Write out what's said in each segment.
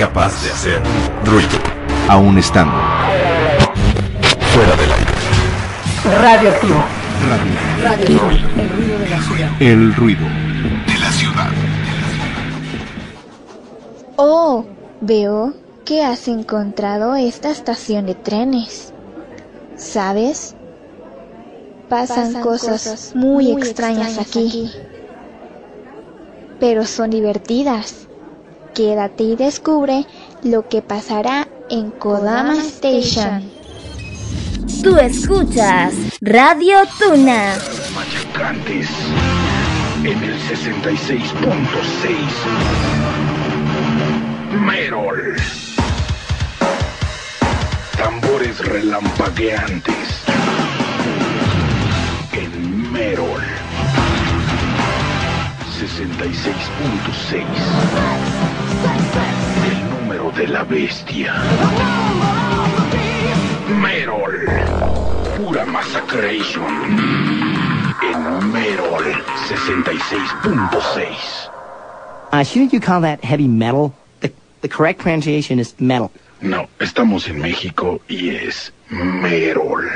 capaz de hacer ruido. Aún estando Fuera del aire. Radioactivo. el ruido. De la ciudad. Oh, veo que has encontrado esta estación de trenes. ¿Sabes? Pasan, cosas, muy, extrañas, aquí. Pero son divertidas. Quédate y descubre lo que pasará en Kodama Station. Tú escuchas Radio Tuna. Machacantes. En el 66.6. Merol. Tambores relampagueantes. En Merol. 66.6. El número de la bestia. Merol. Pura Massacration. En Merol 66.6. Uh, shouldn't you call that heavy metal? The, the correct pronunciation is metal. No, estamos en México y es Merol.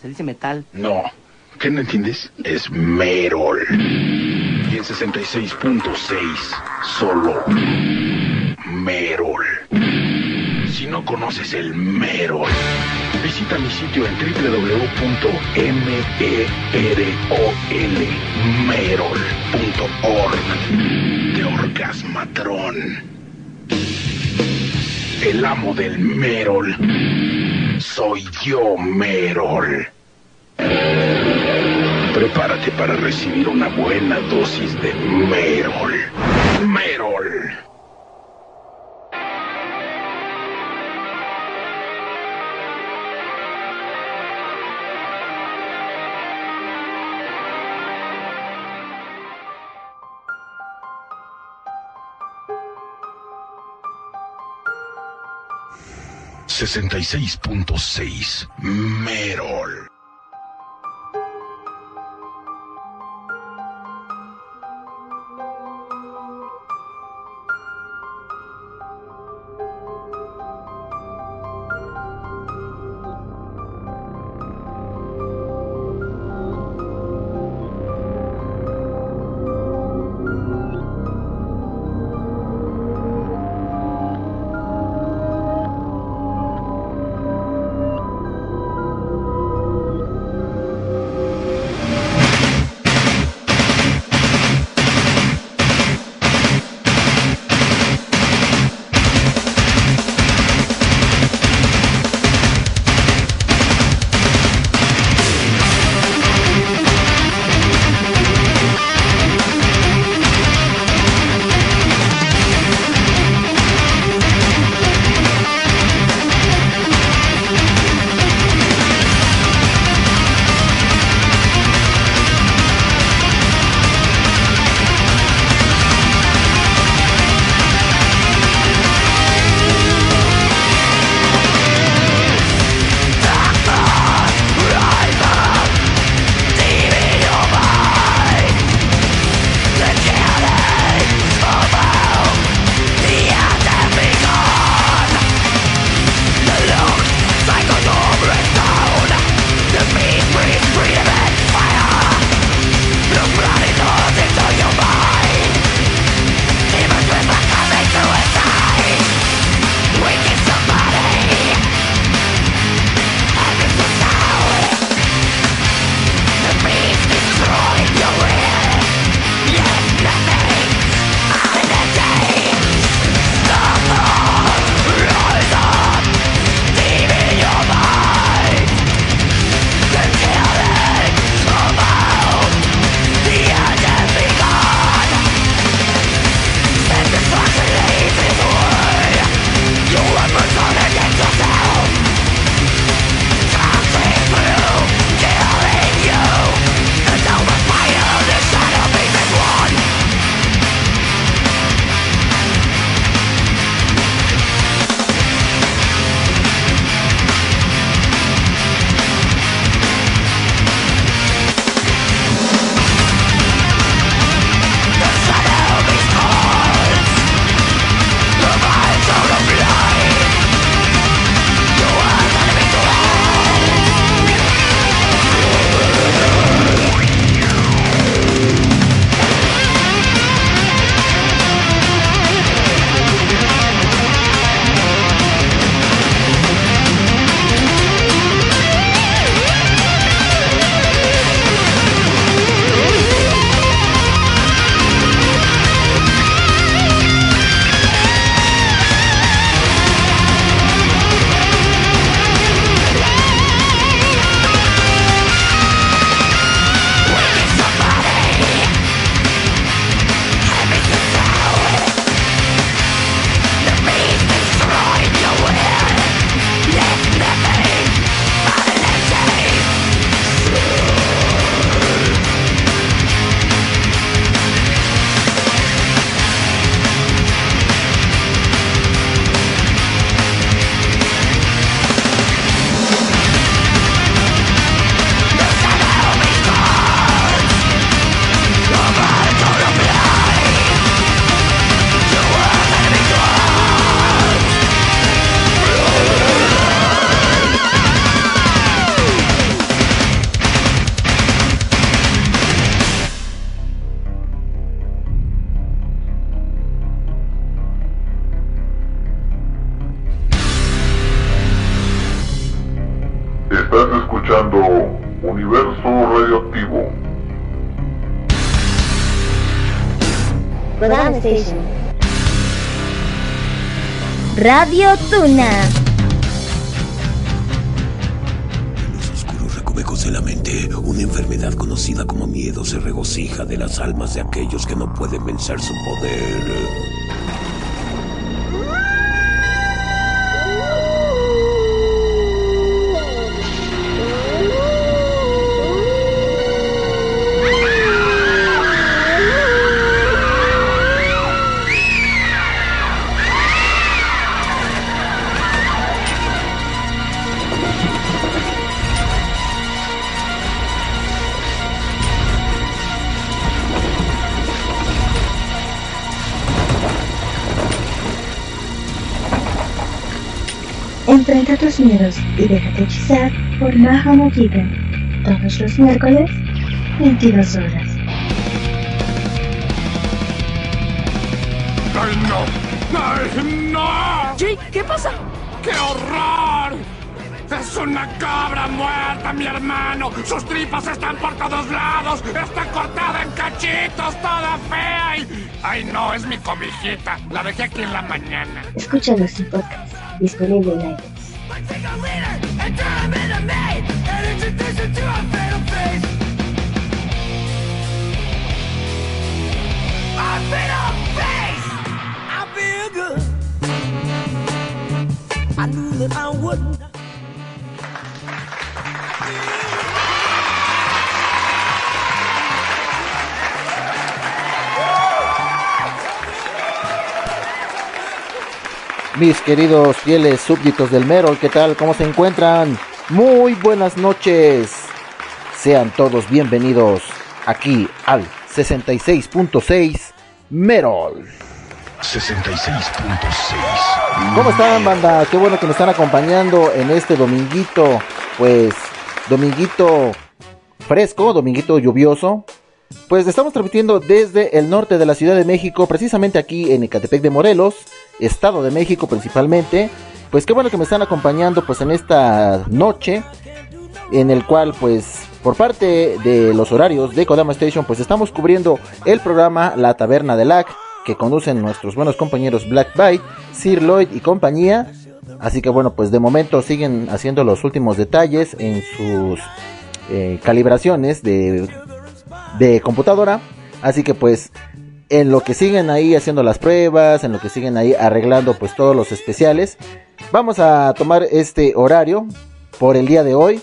Se dice metal. No, ¿qué no entiendes? Es Merol. En 66.6, solo Merol. Si no conoces el Merol, visita mi sitio en www.merol.org de Orgasmatron. El amo del Merol. Soy yo, Merol. Prepárate para recibir una buena dosis de Merol. Merol. Sesenta y seis punto seis Merol. En los oscuros recovecos de la mente, una enfermedad conocida como miedo se regocija de las almas de aquellos que no pueden vencer su poder. Hechizar por Maha Mojita. Todos los miércoles, 22 horas. ¡Ay, no! ¡Ay, no! Jake, ¿qué pasa? ¡Qué horror! ¡Es una cabra muerta, mi hermano! ¡Sus tripas están por todos lados! ¡Está cortada en cachitos, toda fea! Y... ¡Ay, no! Es mi cobijita. La dejé aquí en la mañana. Escúchanos en podcast, disponible en Mis queridos fieles súbditos del Merol, ¿qué tal? ¿Cómo se encuentran? Muy buenas noches. Sean todos bienvenidos aquí al 66.6 Merol. 66.6. ¿Cómo están, banda? Qué bueno que nos están acompañando en este dominguito. Pues, dominguito fresco, dominguito lluvioso. Pues estamos transmitiendo desde el norte de la Ciudad de México, precisamente aquí en Ecatepec de Morelos, Estado de México principalmente. Pues qué bueno que me están acompañando pues en esta noche en el cual pues por parte de los horarios de Kodama Station pues estamos cubriendo el programa La Taberna de Lac que conducen nuestros buenos compañeros Black Bite, Sir Lloyd y compañía. Así que bueno, pues de momento siguen haciendo los últimos detalles en sus eh, calibraciones de, de computadora. Así que pues en lo que siguen ahí haciendo las pruebas, en lo que siguen ahí arreglando pues todos los especiales, vamos a tomar este horario por el día de hoy.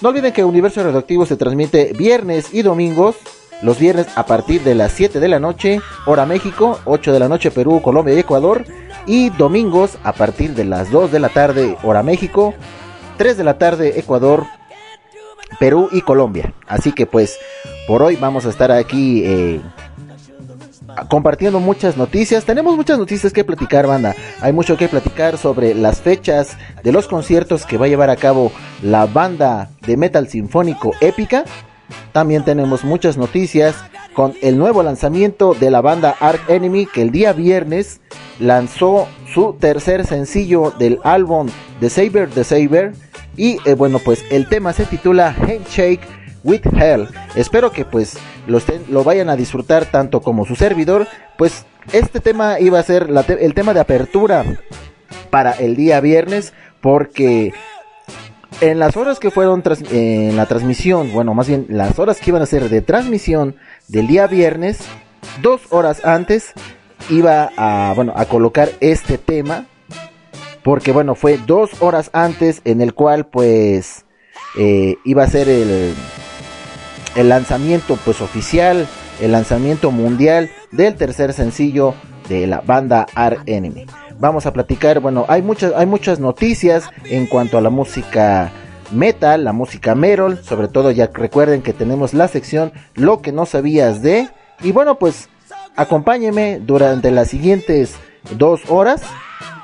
No olviden que Universo Radioactivo se transmite viernes y domingos. Los viernes a partir de las 7 de la noche, hora México, 8 de la noche Perú, Colombia y Ecuador. Y domingos a partir de las 2 de la tarde, hora México, 3 de la tarde Ecuador, Perú y Colombia. Así que pues por hoy vamos a estar aquí eh, compartiendo muchas noticias. Tenemos muchas noticias que platicar, banda. Hay mucho que platicar sobre las fechas de los conciertos que va a llevar a cabo la banda de metal sinfónico épica. También tenemos muchas noticias con el nuevo lanzamiento de la banda Arc Enemy que el día viernes lanzó su tercer sencillo del álbum The Saber The Saber. Y eh, bueno, pues el tema se titula Handshake with Hell. Espero que pues lo, vayan a disfrutar tanto como su servidor. Pues este tema iba a ser el tema de apertura para el día viernes. Porque en las horas que fueron en la transmisión, bueno, más bien las horas que iban a ser de transmisión del día viernes, dos horas antes iba a, bueno, a colocar este tema. Porque bueno, fue dos horas antes en el cual pues eh, iba a ser el, el lanzamiento pues oficial, el lanzamiento mundial del tercer sencillo de la banda Art Enemy. Vamos a platicar, bueno, hay muchas, hay muchas noticias en cuanto a la música metal, la música Merol, sobre todo ya recuerden que tenemos la sección Lo que no sabías de. Y bueno, pues acompáñenme durante las siguientes dos horas.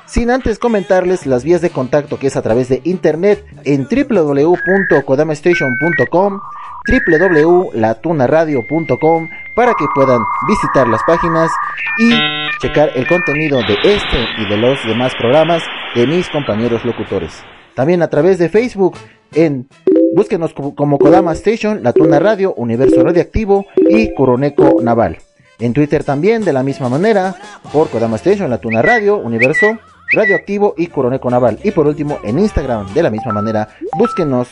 Sin antes comentarles las vías de contacto que es a través de internet en www.kodamestation.com www.latunaradio.com para que puedan visitar las páginas y checar el contenido de este y de los demás programas de mis compañeros locutores. También a través de Facebook en búsquenos como, Kodama Station, La Tuna Radio, Universo Radioactivo y Coroneco Naval. En Twitter también de la misma manera, por Kodama Station, La Tuna Radio, Universo Radioactivo y Coroneco Naval. Y por último, en Instagram de la misma manera, búsquenos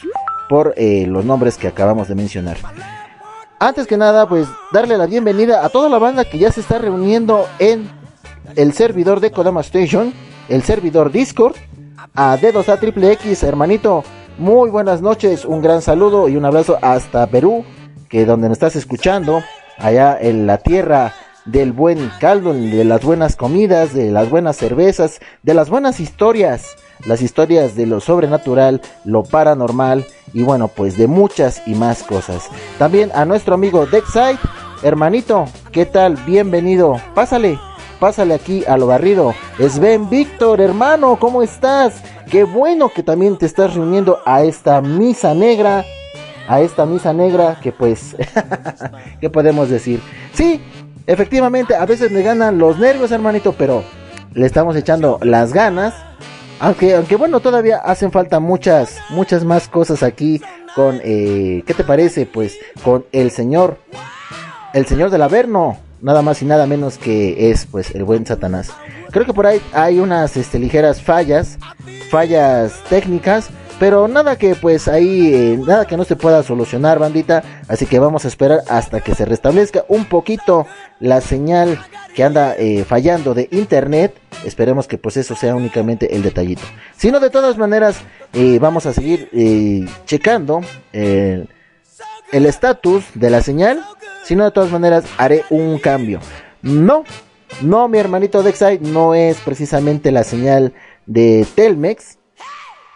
por eh, los nombres que acabamos de mencionar. Antes que nada, pues darle la bienvenida a toda la banda que ya se está reuniendo en el servidor de Kodama Station, el servidor Discord, a Dedos a Triple X, hermanito. Muy buenas noches, un gran saludo y un abrazo hasta Perú, que donde nos estás escuchando, allá en la tierra del buen caldo, de las buenas comidas, de las buenas cervezas, de las buenas historias, las historias de lo sobrenatural, lo paranormal y bueno, pues de muchas y más cosas. También a nuestro amigo Dexide, hermanito, ¿qué tal? Bienvenido, pásale. Pásale aquí a lo barrido. Sven Víctor, hermano, ¿cómo estás? Qué bueno que también te estás reuniendo a esta misa negra. A esta misa negra que pues, ¿qué podemos decir? Sí, efectivamente, a veces me ganan los nervios, hermanito, pero le estamos echando las ganas. Aunque, aunque bueno, todavía hacen falta muchas, muchas más cosas aquí con, eh, ¿qué te parece? Pues con el señor, el señor del Averno, nada más y nada menos que es pues el buen Satanás. Creo que por ahí hay unas este, ligeras fallas, fallas técnicas, pero nada que pues ahí, eh, nada que no se pueda solucionar, bandita. Así que vamos a esperar hasta que se restablezca un poquito la señal que anda eh, fallando de internet. Esperemos que pues eso sea únicamente el detallito. Si no, de todas maneras, eh, vamos a seguir checando el estatus de la señal. Si no, de todas maneras, haré un cambio. No, no, mi hermanito Dexide, no es precisamente la señal de Telmex.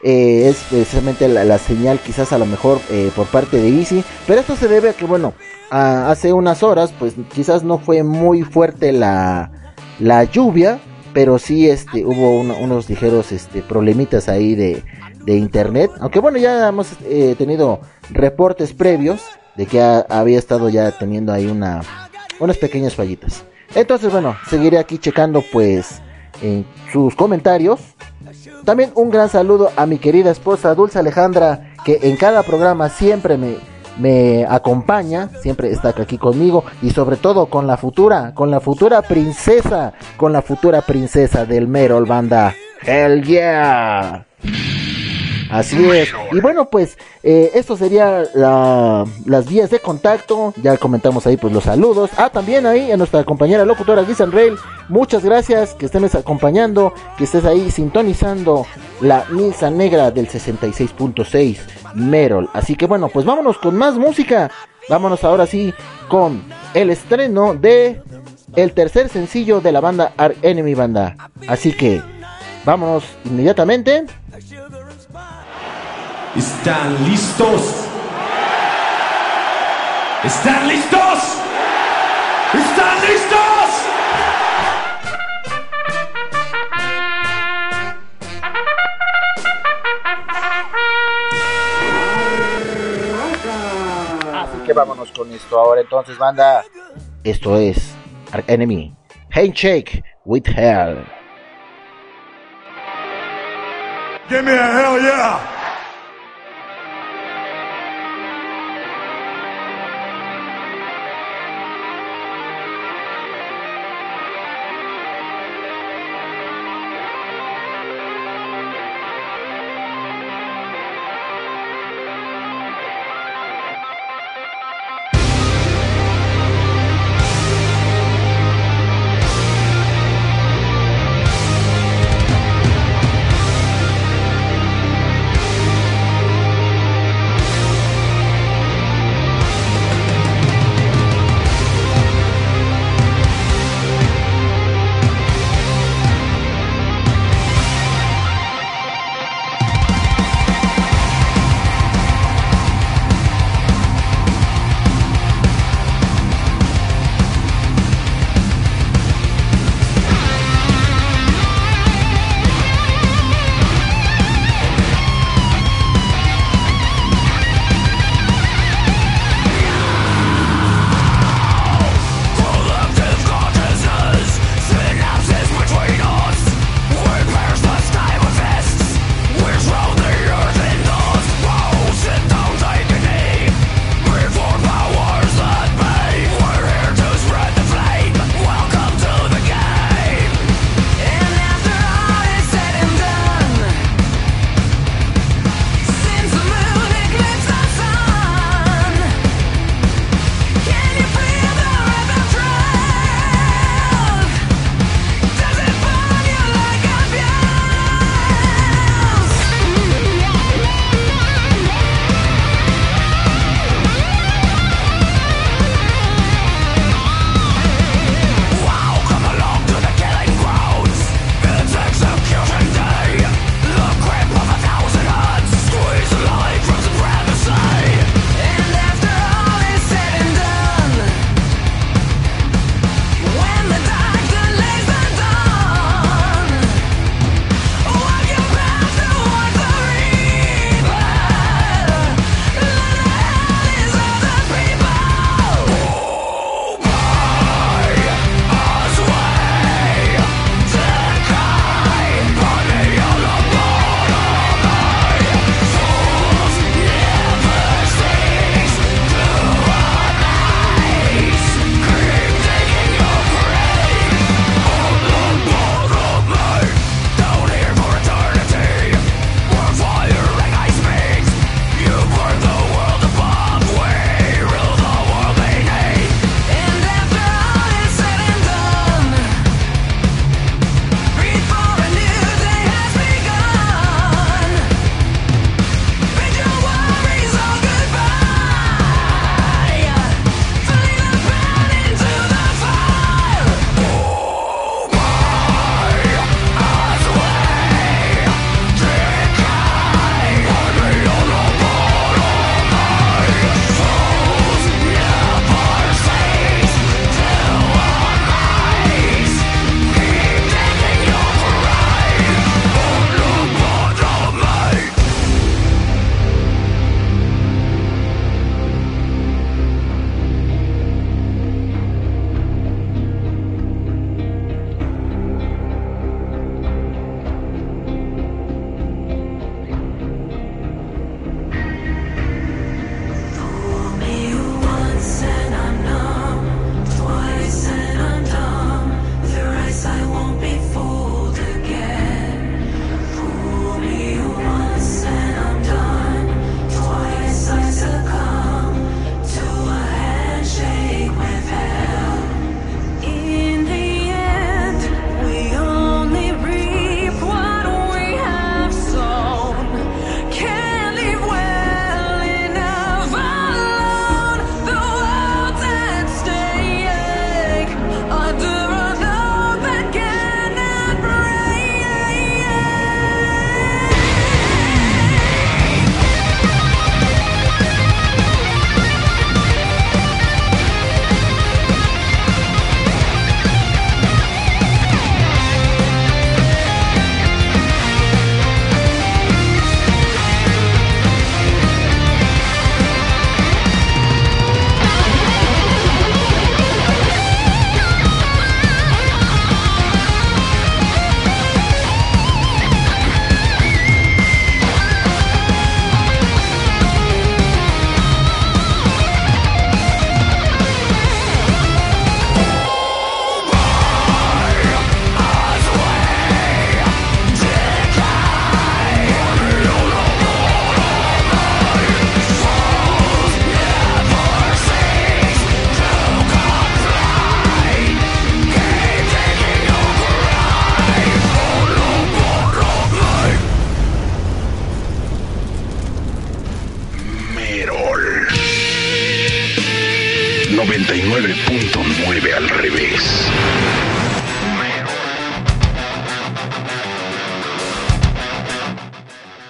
Eh, es precisamente la, la señal quizás a lo mejor eh, por parte de Easy. Pero esto se debe a que, bueno, hace unas horas, pues quizás no fue muy fuerte la, la lluvia. Pero sí este, hubo uno- unos ligeros este, problemitas ahí de, de internet. Aunque bueno, ya hemos eh, tenido reportes previos de que ha- había estado ya teniendo ahí una, unas pequeñas fallitas. Entonces, bueno, seguiré aquí checando pues en sus comentarios. También un gran saludo a mi querida esposa Dulce Alejandra, que en cada programa siempre me, me acompaña, siempre está aquí conmigo y sobre todo con la futura, con la futura princesa, con la futura princesa del Merol Banda. Hell yeah. Así es. Y bueno, pues eh, esto sería la- las vías de contacto. Ya comentamos ahí pues los saludos. Ah, también ahí a nuestra compañera locutora Guisan Rail. Muchas gracias que estés acompañando, que estés ahí sintonizando la misa negra del 66.6 Merol. Así que bueno, pues vámonos con más música. Vámonos ahora sí con el estreno de el tercer sencillo de la banda Arc Enemy Banda. Así que vámonos inmediatamente. ¿Están listos? ¿Están listos? ¿Están listos? Así que vámonos con esto ahora entonces, banda. Esto es Arc Enemy. Handshake with Hell. Give me a hell yeah!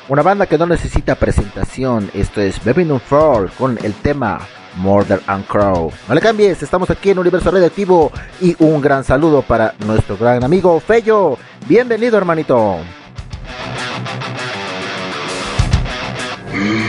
Una banda que no necesita presentación, esto es Bevin on Fall con el tema Murder and Crow. No le cambies, estamos aquí en Universo Radioactivo y un gran saludo para nuestro gran amigo Fello. Bienvenido, hermanito. Mm.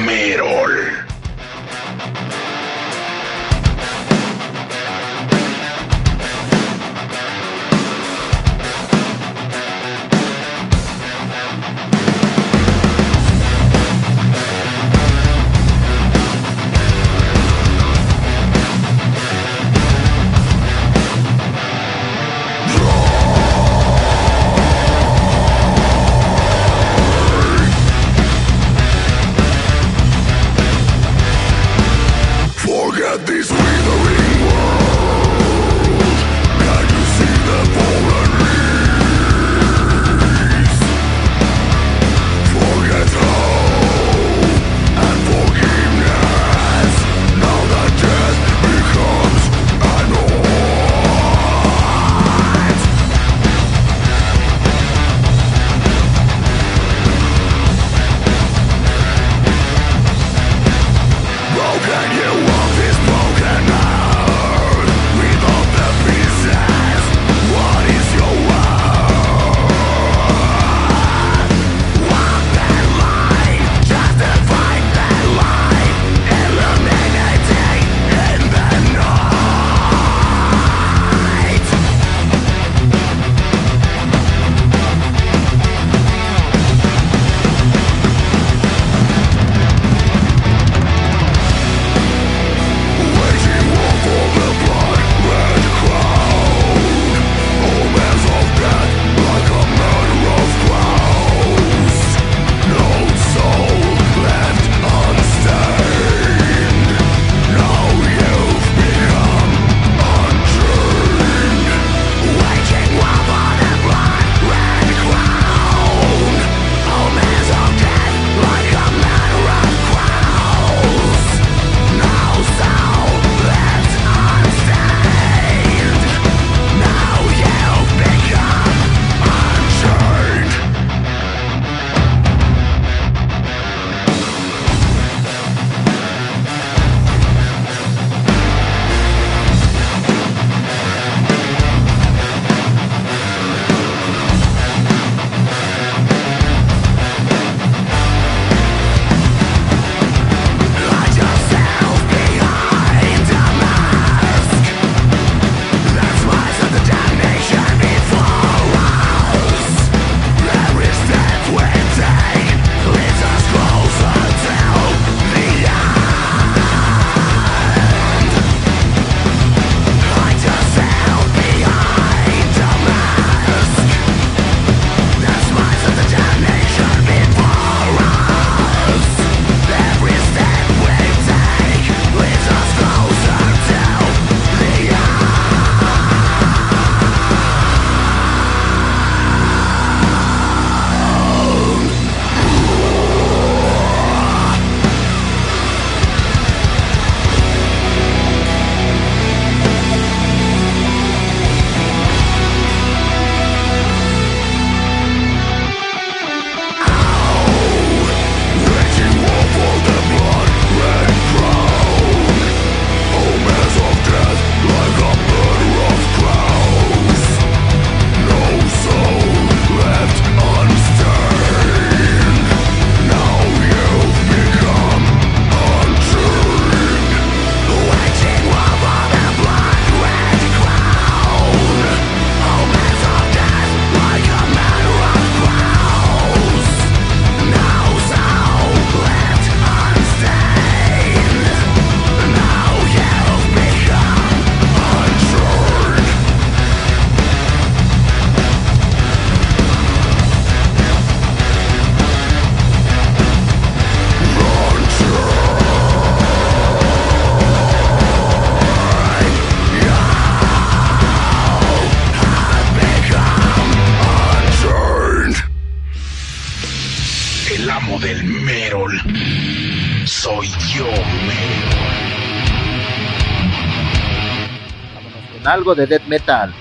De death metal.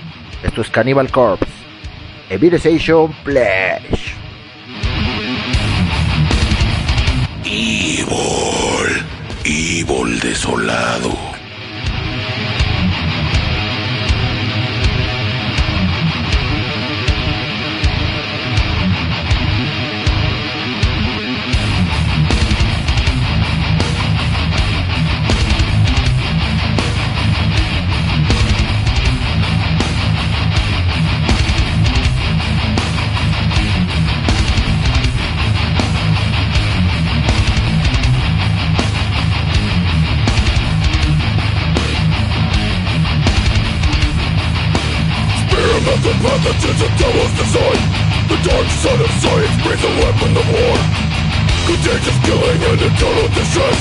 Esto es Cannibal Corpse. Evidenciation Flash. Side of science breathes a weapon of war. Contagious killing and eternal distress.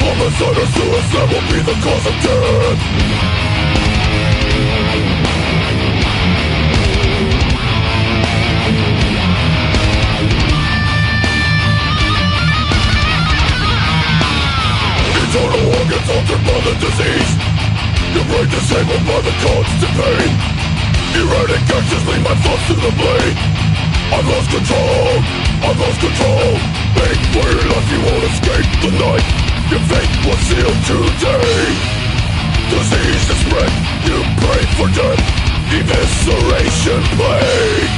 Homicide or suicide will be the cause of death. Eternal organs altered by the disease. Your brain disabled by the constant pain. Erratic actions lead my thoughts to the blade I've lost control, I've lost control Make for your life, you won't escape the night. Your fate was sealed today. Disease is spread, you pray for death. Evisceration plague.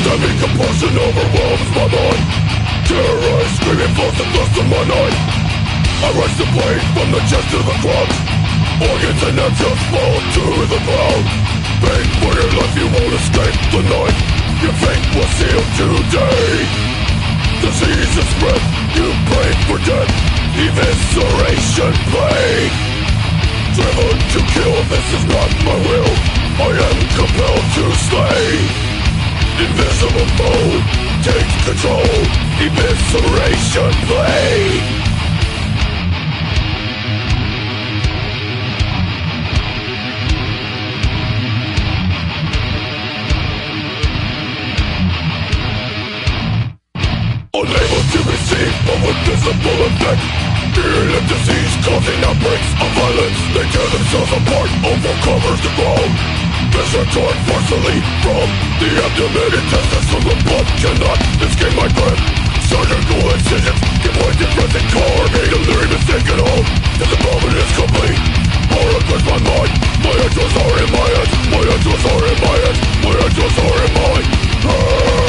Stabbing compulsion overwhelms my mind Terrorized, screaming flows the dust of my night I rise the blade from the chest to the crotch Organs and entrails fall to the ground Beg for your life, you won't escape the night Your fate was sealed today Disease is spread, you pray for death Evisceration plague Driven to kill, this is not my will I am compelled to slay Invisible foe takes control Evisceration play Unable to receive a visible effect. Fear of disease causing outbreaks of violence. They tear themselves apart over covers the ground Pressure torn forcefully from the abdomen. Intestines from the blood. Cannot escape my breath Surgical incisions give way to present core Made delirium is taken hold Till the moment is complete Horror grips my mind My angels are in my head My angels are in my head. My angels are in my hands ah!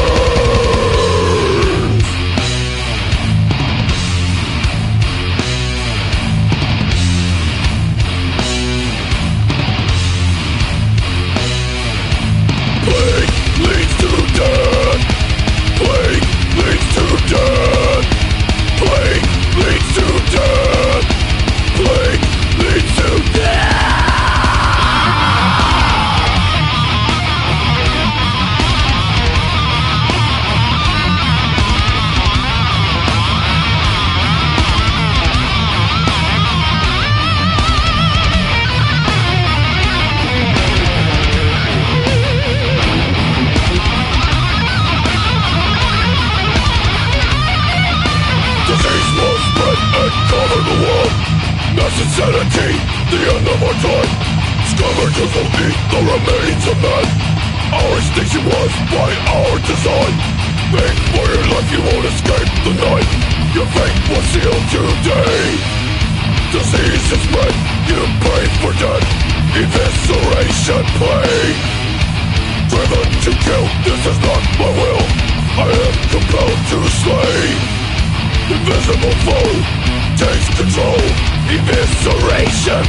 Disease is spread, you pray for death Evisceration plague. Driven to kill, this is not my will. I am compelled to slay. Invisible foe. Takes control. Evisceration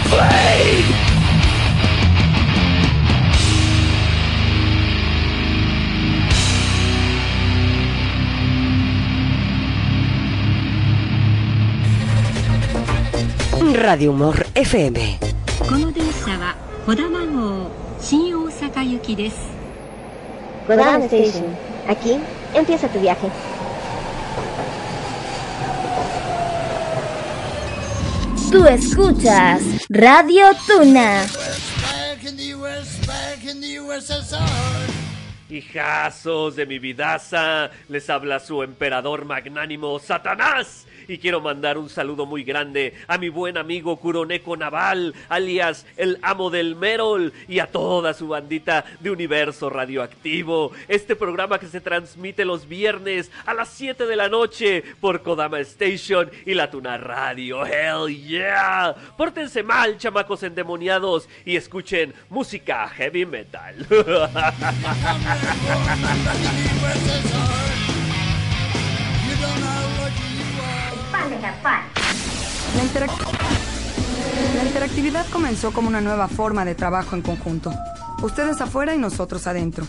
Radio Humor FM. Kodaman Station. Aquí empieza tu viaje. Tú escuchas Radio Tuna. Hijazos de mi vidaza, les habla su emperador magnánimo Satanás y quiero mandar un saludo muy grande a mi buen amigo Kuroneko Naval, alias el amo del Merol, y a toda su bandita de Universo Radioactivo. Este programa que se transmite los viernes a las 7 de la noche por Kodama Station y la Tuna Radio. Hell yeah. Pórtense mal, chamacos endemoniados, y escuchen música heavy metal. La, La interactividad comenzó como una nueva forma de trabajo en conjunto. Ustedes afuera y nosotros adentro.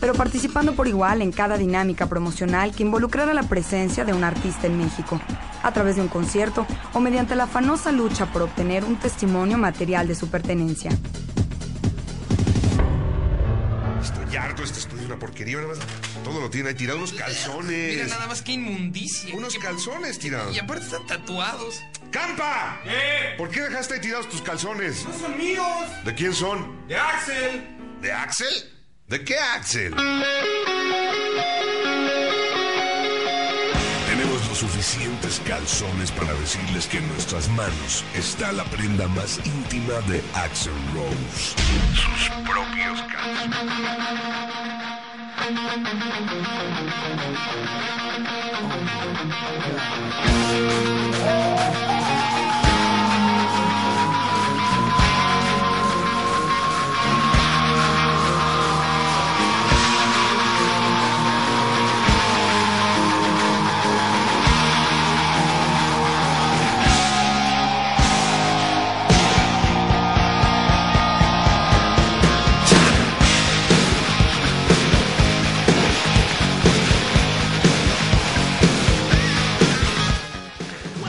Pero participando por igual en cada dinámica promocional que involucrara la presencia de un artista en México, a través de un concierto o mediante la afanosa lucha por obtener un testimonio material de su pertenencia. Estoy harto, este estudio es una porquería. Nada más, todo lo tiene ahí tirado, unos calzones. Mira nada más que inmundicia. Unos calzones tirados. Y aparte están tatuados. ¡Campa! ¿Qué? ¿Por qué dejaste ahí tirados tus calzones? No son míos. ¿De quién son? De Axel. ¿De Axel? ¿De qué Axel? Suficientes calzones para decirles que en nuestras manos está la prenda más íntima de Axel Rose. Sus propios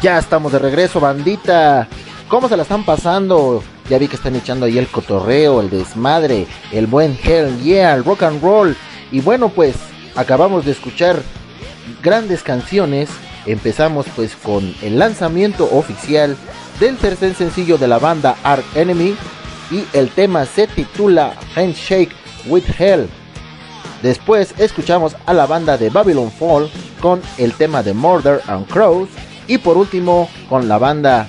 Ya estamos de regreso, bandita. ¿Cómo se la están pasando? Ya vi que están echando ahí el cotorreo, el desmadre, el buen hell yeah, el rock and roll. Y bueno, pues acabamos de escuchar grandes canciones. Empezamos pues con el lanzamiento oficial del tercer sencillo de la banda Ark Enemy y el tema se titula Handshake with Hell. Después escuchamos a la banda de Babylon Fall con el tema de Murder and Crows y por último con la banda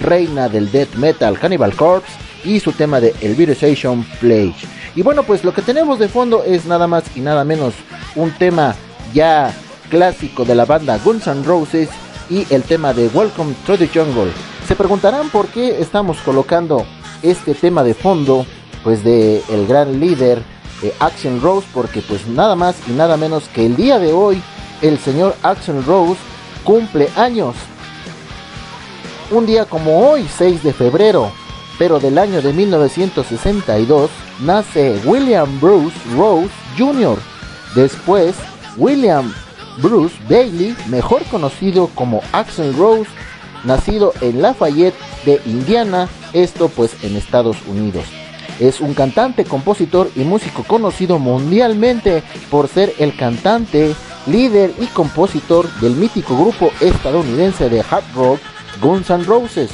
reina del death metal Cannibal Corpse y su tema de Elvirization Plage. Y bueno, pues lo que tenemos de fondo es nada más y nada menos un tema ya clásico de la banda Guns N' Roses y el tema de Welcome to the Jungle. Se preguntarán por qué estamos colocando este tema de fondo, pues de el gran líder Axel Rose, porque pues nada más y nada menos que el día de hoy el señor Axel Rose cumple años. Un día como hoy, 6 de febrero, pero del año de 1962, nace William Bruce Rose Jr. Después, William Bruce Bailey, mejor conocido como Axel Rose, nacido en Lafayette de Indiana, esto pues en Estados Unidos. Es un cantante, compositor y músico conocido mundialmente por ser el cantante, líder y compositor del mítico grupo estadounidense de hard rock Guns N' Roses,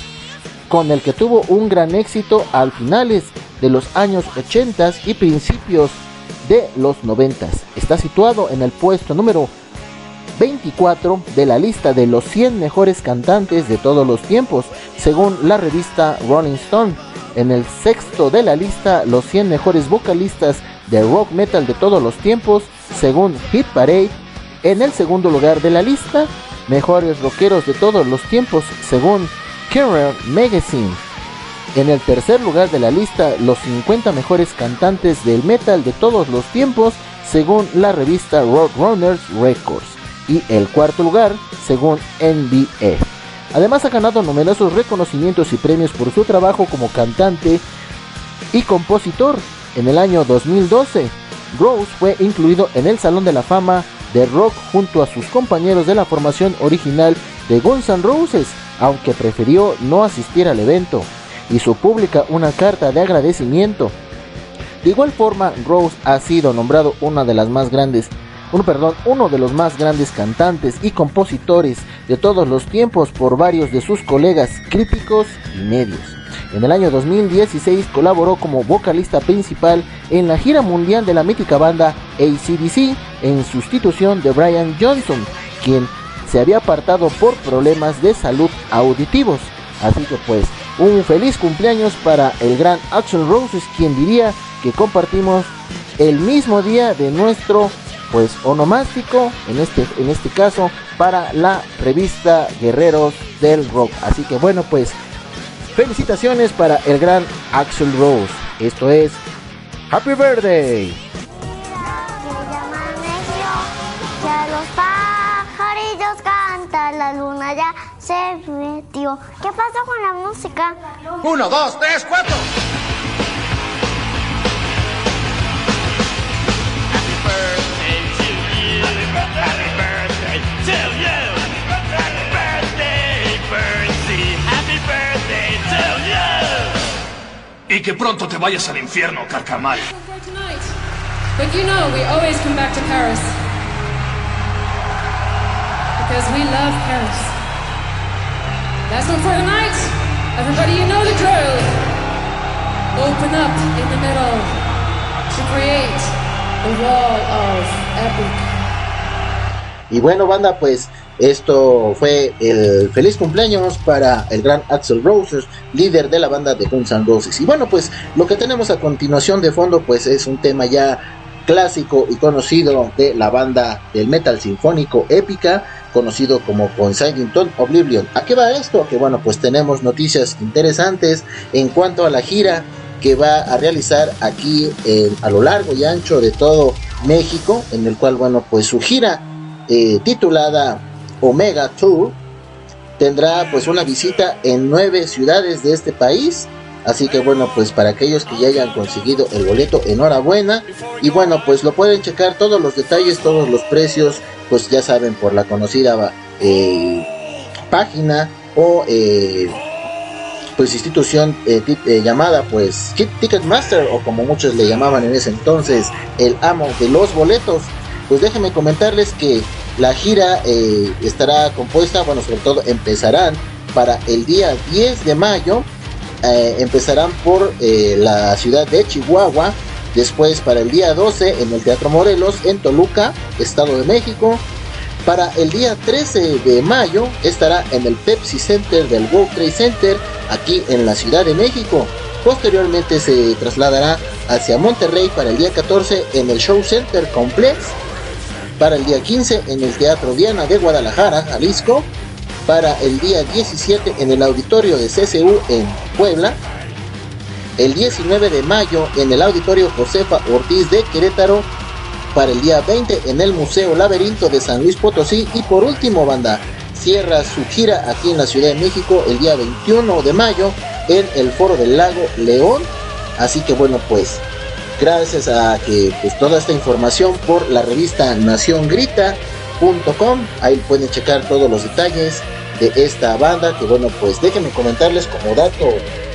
con el que tuvo un gran éxito al finales de los años 80 y principios de los 90. Está situado en el puesto número 24 de la lista de los 100 mejores cantantes de todos los tiempos, según la revista Rolling Stone. En el sexto de la lista, los 100 mejores vocalistas de rock metal de todos los tiempos, según Hit Parade. En el segundo lugar de la lista, mejores rockeros de todos los tiempos, según Kerrang Magazine. En el tercer lugar de la lista, los 50 mejores cantantes del metal de todos los tiempos, según la revista Roadrunners Records. Y el cuarto lugar, según NBA. Además ha ganado numerosos reconocimientos y premios por su trabajo como cantante y compositor. En el año 2012, Rose fue incluido en el Salón de la Fama de Rock junto a sus compañeros de la formación original de Guns N' Roses, aunque prefirió no asistir al evento, hizo pública una carta de agradecimiento. De igual forma, Rose ha sido nombrado una de las más grandes uno, perdón, uno de los más grandes cantantes y compositores de todos los tiempos por varios de sus colegas críticos y medios. En el año 2016 colaboró como vocalista principal en la gira mundial de la mítica banda ACDC en sustitución de Brian Johnson, quien se había apartado por problemas de salud auditivos. Así que pues un feliz cumpleaños para el gran Axel Roses, quien diría que compartimos el mismo día de nuestro pues onomástico en este en este caso para la revista Guerreros del Rock. Así que bueno, pues felicitaciones para el gran Axel Rose. Esto es Happy Birthday. Ya los pajarillos cantan, la luna ya se metió. ¿Qué pasó con la música? Uno, dos, tres, cuatro. Y que pronto te vayas al infierno, carcamal. But you know, we always come back to Paris. Because we love Paris. Last one for the night. Everybody, you know the drill. Open up in the middle to create the wall of epic. Y bueno, banda, pues esto fue el feliz cumpleaños para el gran Axel Roses, líder de la banda de Guns N' Roses. Y bueno, pues lo que tenemos a continuación de fondo, pues es un tema ya clásico y conocido de la banda del metal sinfónico épica, conocido como Consignington Oblivion. ¿A qué va esto? Que bueno, pues tenemos noticias interesantes en cuanto a la gira que va a realizar aquí a lo largo y ancho de todo México, en el cual, bueno, pues su gira eh, titulada Omega Tour tendrá pues una visita en nueve ciudades de este país. Así que bueno, pues para aquellos que ya hayan conseguido el boleto, enhorabuena. Y bueno, pues lo pueden checar todos los detalles, todos los precios, pues ya saben por la conocida eh, página o eh, pues institución eh, llamada pues Ticketmaster o como muchos le llamaban en ese entonces el amo de los boletos. Pues déjenme comentarles que la gira eh, estará compuesta, bueno, sobre todo empezarán para el día 10 de mayo. Eh, empezarán por eh, la ciudad de Chihuahua. Después para el día 12 en el Teatro Morelos en Toluca, Estado de México. Para el día 13 de mayo estará en el Pepsi Center del World Trade Center aquí en la Ciudad de México. Posteriormente se trasladará hacia Monterrey para el día 14 en el Show Center Complex para el día 15 en el Teatro Diana de Guadalajara, Jalisco, para el día 17 en el Auditorio de CCU en Puebla, el 19 de mayo en el Auditorio Josefa Ortiz de Querétaro, para el día 20 en el Museo Laberinto de San Luis Potosí y por último banda cierra su gira aquí en la Ciudad de México el día 21 de mayo en el Foro del Lago León, así que bueno pues gracias a que pues toda esta información por la revista naciongrita.com ahí pueden checar todos los detalles de esta banda que bueno pues déjenme comentarles como dato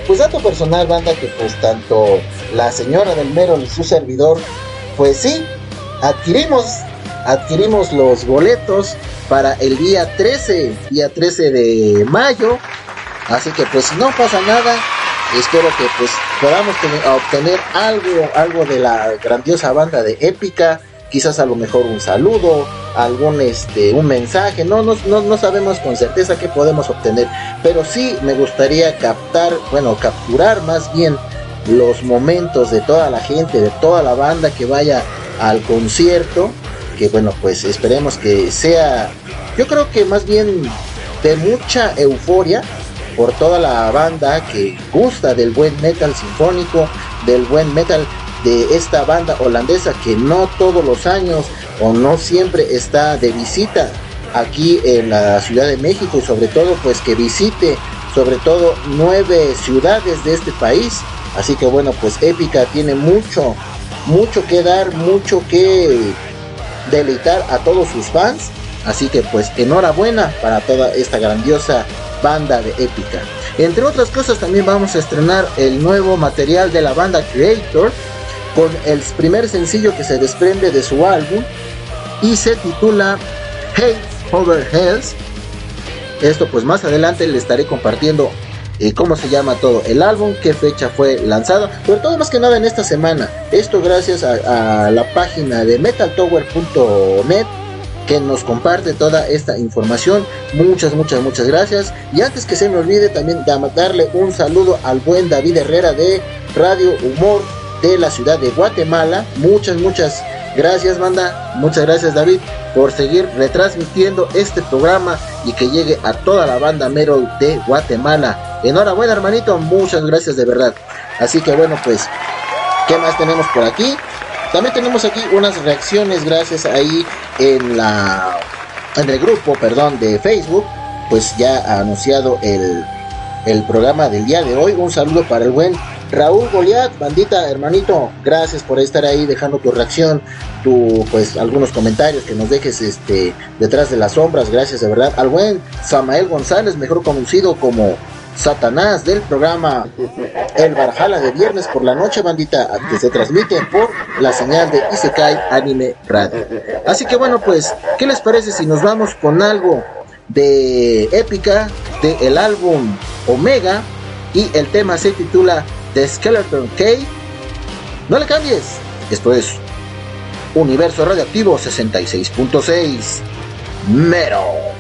pues dato personal banda que pues tanto la señora del Merol y su servidor pues sí adquirimos adquirimos los boletos para el día 13 día 13 de mayo. Así que pues no pasa nada espero que pues podamos tener, obtener algo, algo de la grandiosa banda de Épica, quizás a lo mejor un saludo, algún este, un mensaje, no, no, no, no sabemos con certeza qué podemos obtener, pero sí me gustaría captar, bueno, capturar más bien los momentos de toda la gente, de toda la banda que vaya al concierto, que bueno, pues esperemos que sea, yo creo que más bien de mucha euforia, por toda la banda que gusta del buen metal sinfónico, del buen metal de esta banda holandesa que no todos los años o no siempre está de visita aquí en la Ciudad de México y sobre todo pues que visite sobre todo nueve ciudades de este país. Así que bueno pues Épica tiene mucho, mucho que dar, mucho que deleitar a todos sus fans. Así que pues enhorabuena para toda esta grandiosa banda de épica. Entre otras cosas también vamos a estrenar el nuevo material de la banda Creator con el primer sencillo que se desprende de su álbum y se titula Hey Over Hells. Esto pues más adelante le estaré compartiendo eh, cómo se llama todo el álbum, qué fecha fue lanzado, pero todo más que nada en esta semana. Esto gracias a, a la página de metaltower.net que nos comparte toda esta información. Muchas, muchas, muchas gracias. Y antes que se me olvide también darle un saludo al buen David Herrera de Radio Humor de la ciudad de Guatemala. Muchas, muchas gracias, banda. Muchas gracias, David, por seguir retransmitiendo este programa y que llegue a toda la banda Merol de Guatemala. Enhorabuena, hermanito. Muchas gracias de verdad. Así que bueno, pues, ¿qué más tenemos por aquí? También tenemos aquí unas reacciones gracias ahí en la en el grupo, perdón, de Facebook, pues ya ha anunciado el, el programa del día de hoy. Un saludo para el buen Raúl Goliat, bandita, hermanito, gracias por estar ahí dejando tu reacción, tu pues algunos comentarios que nos dejes este detrás de las sombras, gracias de verdad. Al buen Samael González, mejor conocido como Satanás del programa El Barjala de viernes por la noche, bandita, que se transmite por la señal de Isekai Anime Radio. Así que bueno, pues, ¿qué les parece si nos vamos con algo de épica del el álbum Omega y el tema se titula The Skeleton Cave? No le cambies, esto es Universo Radioactivo 66.6 Mero.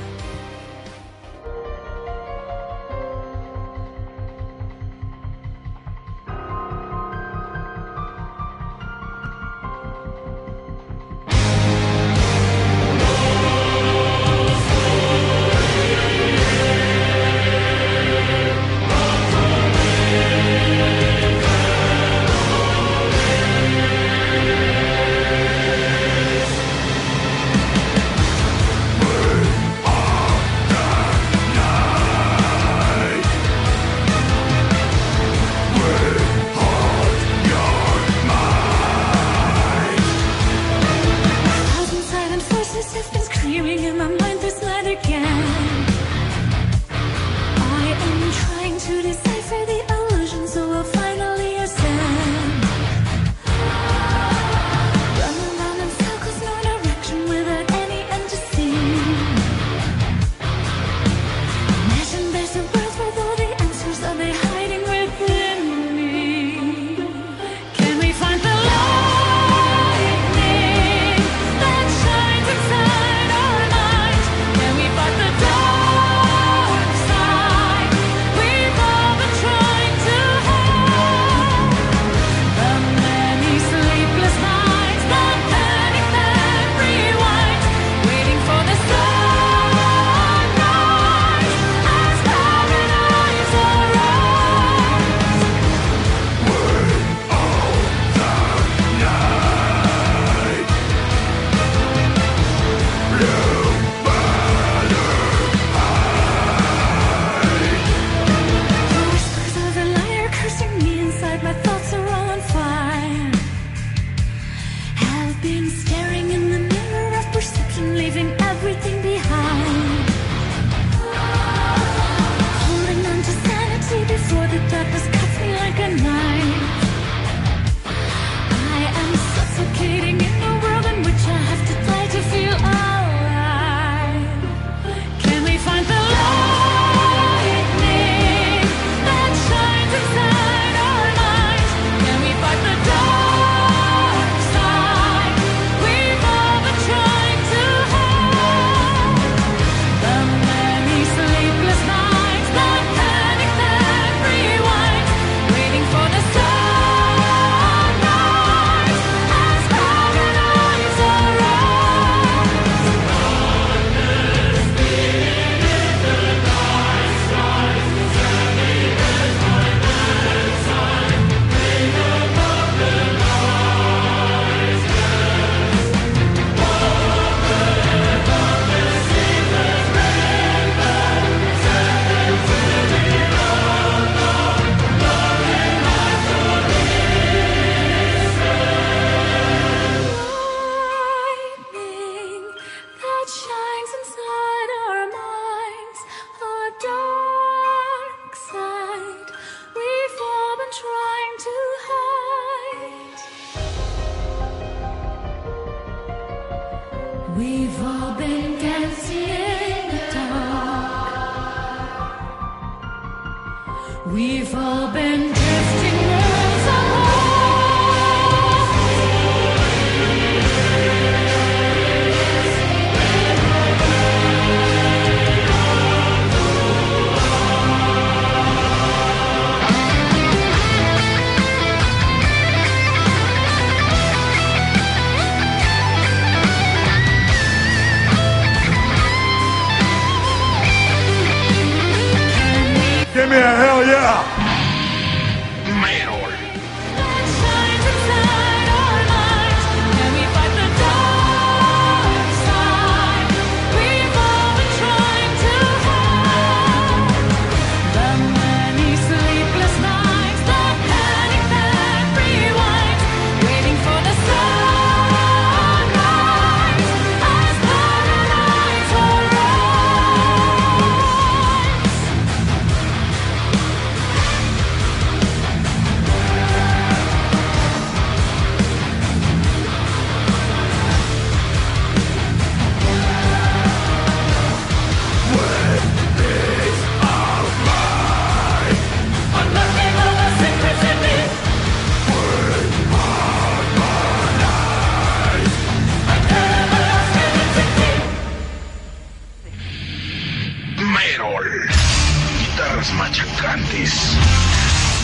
machacantes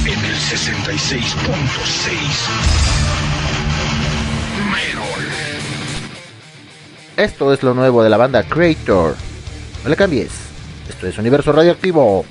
en el 66.6. Merol. Esto es lo nuevo de la banda Creator. No le cambies. Esto es Universo Radioactivo.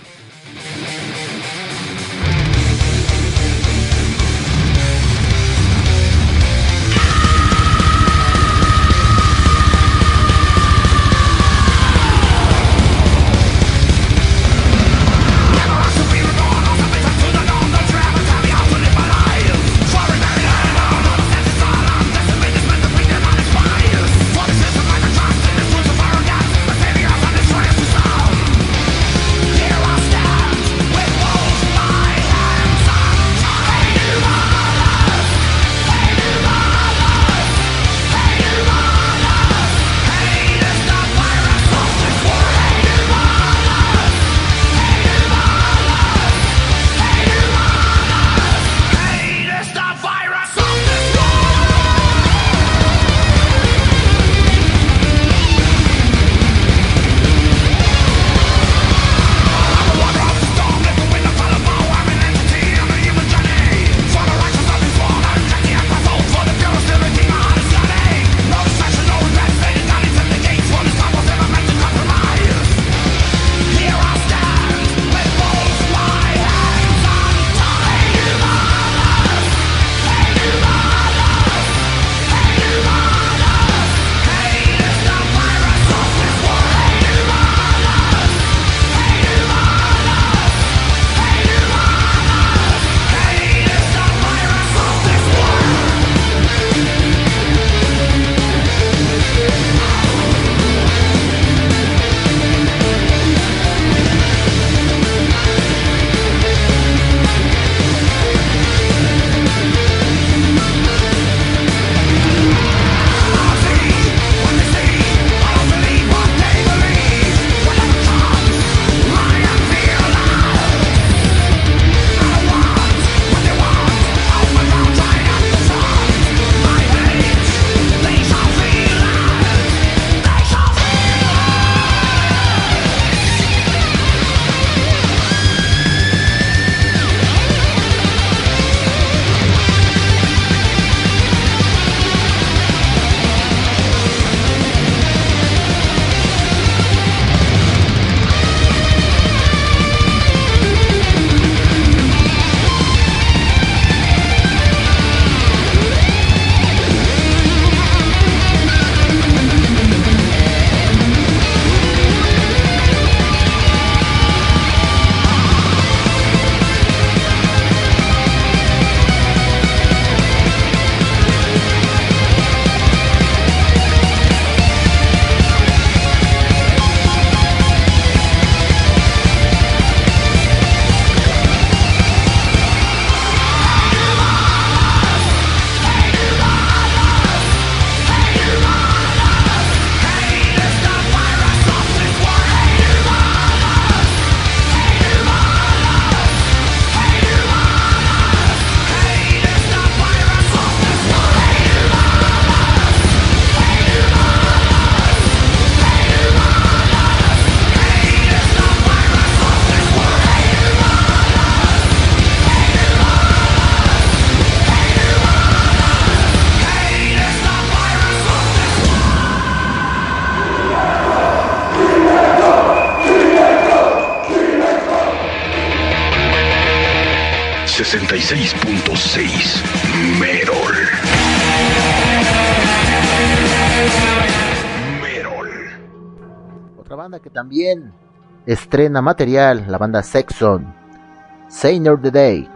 66.6 Merol. Otra banda que también estrena material, la banda Sexon. Sainer the Day.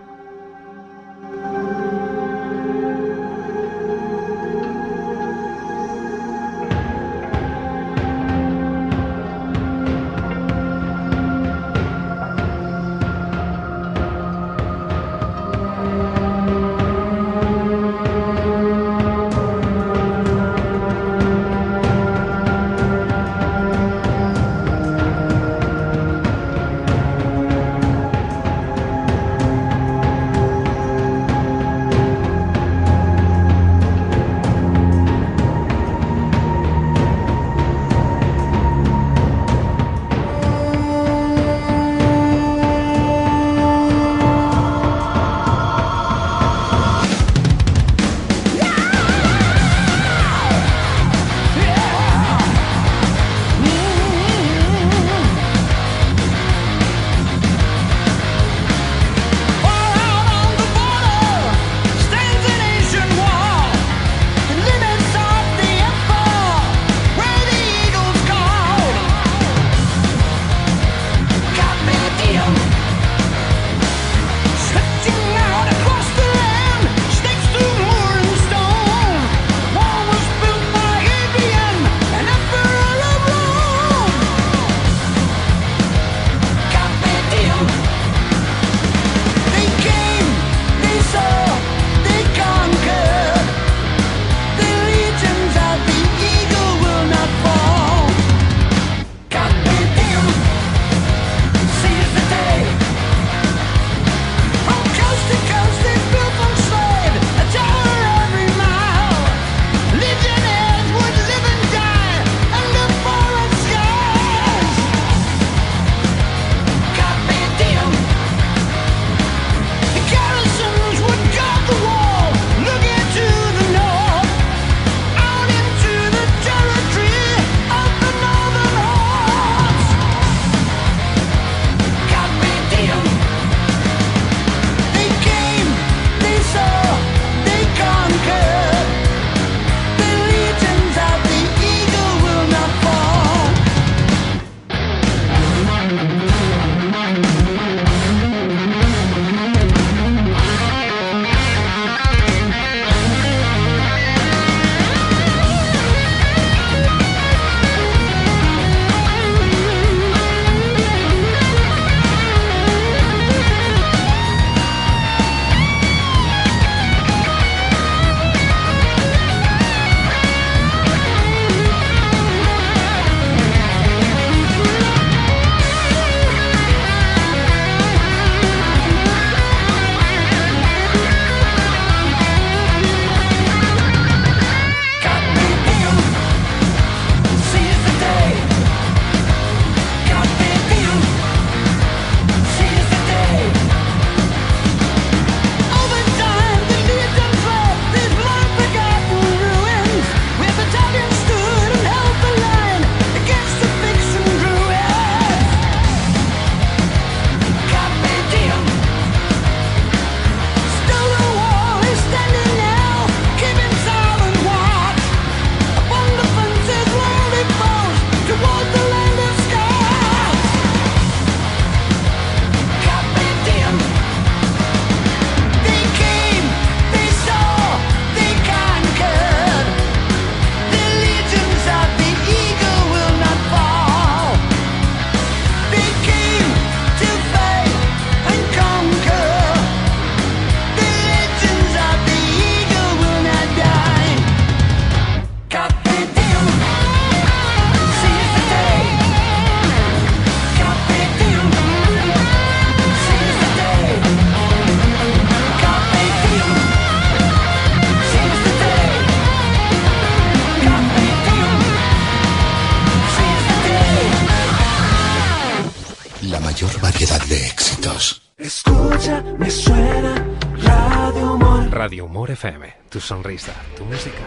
Sonrisa, tu música.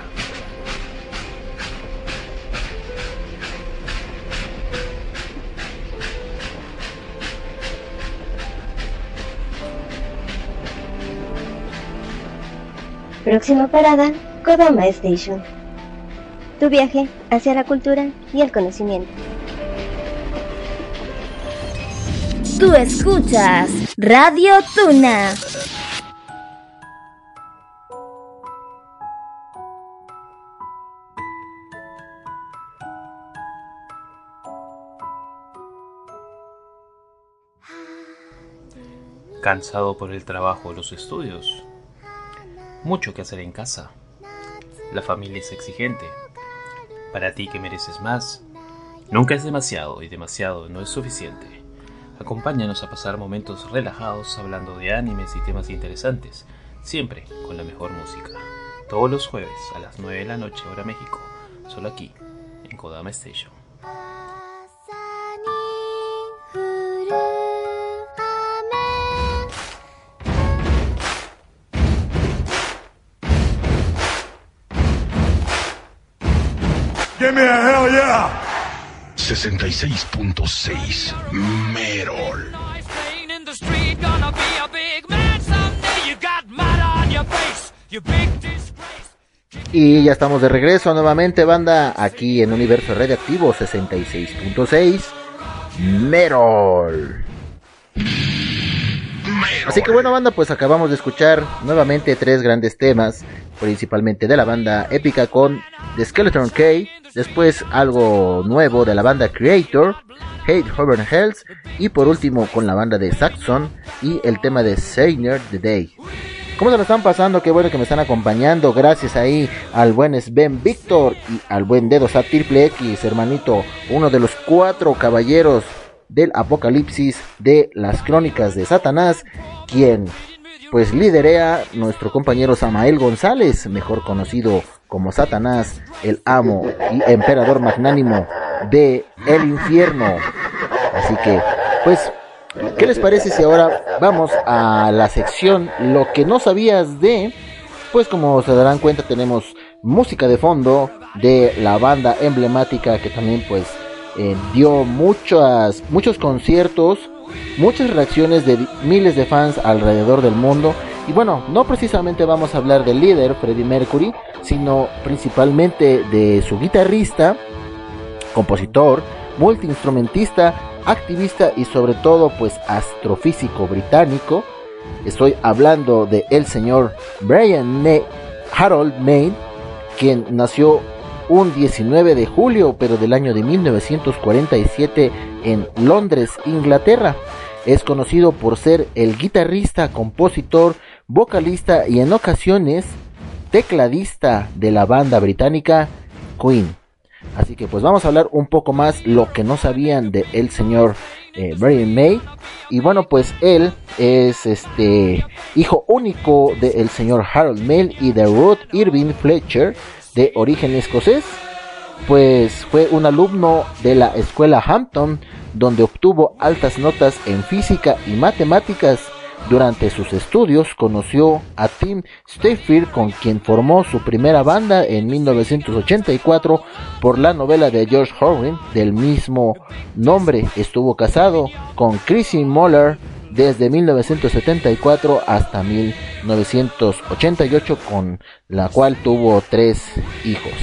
Próxima parada, Kodama Station. Tu viaje hacia la cultura y el conocimiento. Tú escuchas Radio Tuna. ¿Cansado por el trabajo o los estudios? Mucho que hacer en casa. La familia es exigente. Para ti que mereces más. Nunca es demasiado y demasiado no es suficiente. Acompáñanos a pasar momentos relajados hablando de animes y temas interesantes, siempre con la mejor música. Todos los jueves a las 9 de la noche hora México, solo aquí, en Kodama Station. Give me a hell yeah! 66.6 Merol. Y ya estamos de regreso nuevamente, banda, aquí en Universo Radioactivo 66.6 Merol. Así que bueno, banda, pues acabamos de escuchar nuevamente tres grandes temas, principalmente de la banda épica con The Skeleton K, después algo nuevo de la banda Creator, Hate Hover Hells, y por último con la banda de Saxon y el tema de Sainer the Day. ¿Cómo se lo están pasando? Qué bueno que me están acompañando. Gracias ahí al buen Sven Victor y al buen Dedo Sat Triple X, hermanito, uno de los cuatro caballeros del apocalipsis de las crónicas de Satanás, quien pues liderea nuestro compañero Samael González, mejor conocido como Satanás, el amo y emperador magnánimo de el infierno. Así que, pues, ¿qué les parece si ahora vamos a la sección Lo que no sabías de? Pues como se darán cuenta tenemos música de fondo de la banda emblemática que también pues eh, dio muchas, muchos conciertos, muchas reacciones de miles de fans alrededor del mundo. Y bueno, no precisamente vamos a hablar del líder, Freddie Mercury, sino principalmente de su guitarrista, compositor, multiinstrumentista, activista y sobre todo pues astrofísico británico. Estoy hablando de el señor Brian May, Harold May, quien nació un 19 de julio, pero del año de 1947 en Londres, Inglaterra. Es conocido por ser el guitarrista, compositor, vocalista y en ocasiones tecladista de la banda británica Queen. Así que pues vamos a hablar un poco más lo que no sabían de el señor eh, Brian May. Y bueno, pues él es este hijo único del señor Harold May y de Ruth Irving Fletcher de origen escocés. Pues fue un alumno de la escuela Hampton donde obtuvo altas notas en física y matemáticas. Durante sus estudios conoció a Tim Stafford con quien formó su primera banda en 1984 por la novela de George Orwell del mismo nombre. Estuvo casado con Chrissy Moller desde 1974 hasta 1988 con la cual tuvo tres hijos.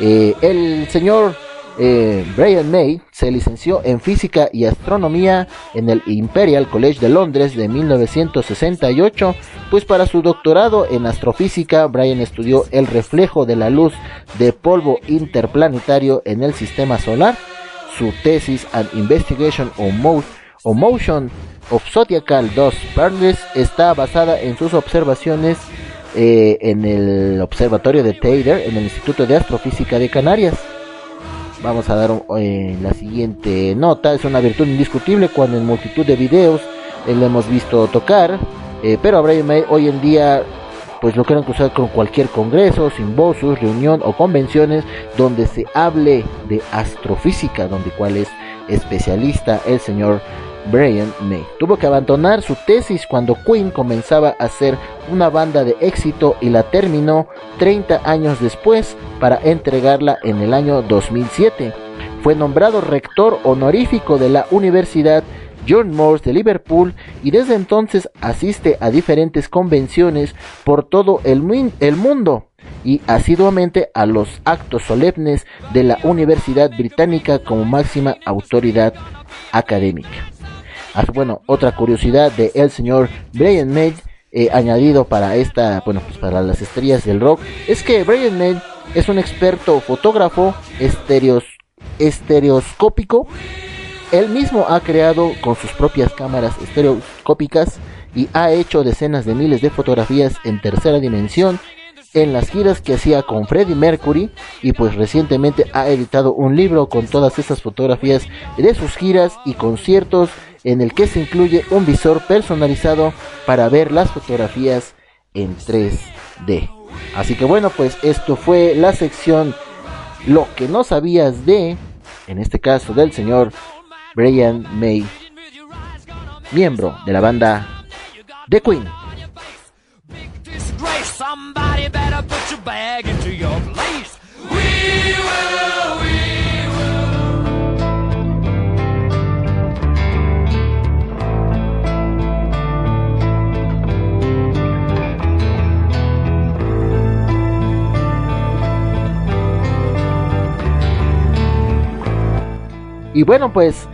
Eh, el señor eh, Brian May se licenció en física y astronomía en el Imperial College de Londres de 1968, pues para su doctorado en astrofísica Brian estudió el reflejo de la luz de polvo interplanetario en el sistema solar. Su tesis and investigation on mo- on motion of zodiacal dust partners está basada en sus observaciones eh, en el observatorio de Taylor en el Instituto de Astrofísica de Canarias. Vamos a dar eh, la siguiente nota. Es una virtud indiscutible cuando en multitud de videos eh, lo hemos visto tocar. eh, pero Brian May hoy en día pues lo quieren cruzar con cualquier congreso, simbosus, reunión o convenciones donde se hable de astrofísica, donde cual es especialista el señor Brian May. Tuvo que abandonar su tesis cuando Queen comenzaba a ser una banda de éxito y la terminó 30 años después para entregarla en el año 2007. Fue nombrado rector honorífico de la Universidad John Moores de Liverpool y desde entonces asiste a diferentes convenciones por todo el, el mundo y asiduamente a los actos solemnes de la Universidad Británica como máxima autoridad académica. Bueno, otra curiosidad de el señor Brian May eh, añadido para esta, bueno, pues para las estrellas del rock, es que Brian May es un experto fotógrafo estereos, estereoscópico. Él mismo ha creado con sus propias cámaras estereoscópicas y ha hecho decenas de miles de fotografías en tercera dimensión en las giras que hacía con Freddie Mercury y pues recientemente ha editado un libro con todas estas fotografías de sus giras y conciertos en el que se incluye un visor personalizado para ver las fotografías en 3D. Así que bueno, pues esto fue la sección Lo que no sabías de, en este caso del señor Brian May, miembro de la banda The Queen. Somebody better put your bag into your place. We will, we Y bueno, pues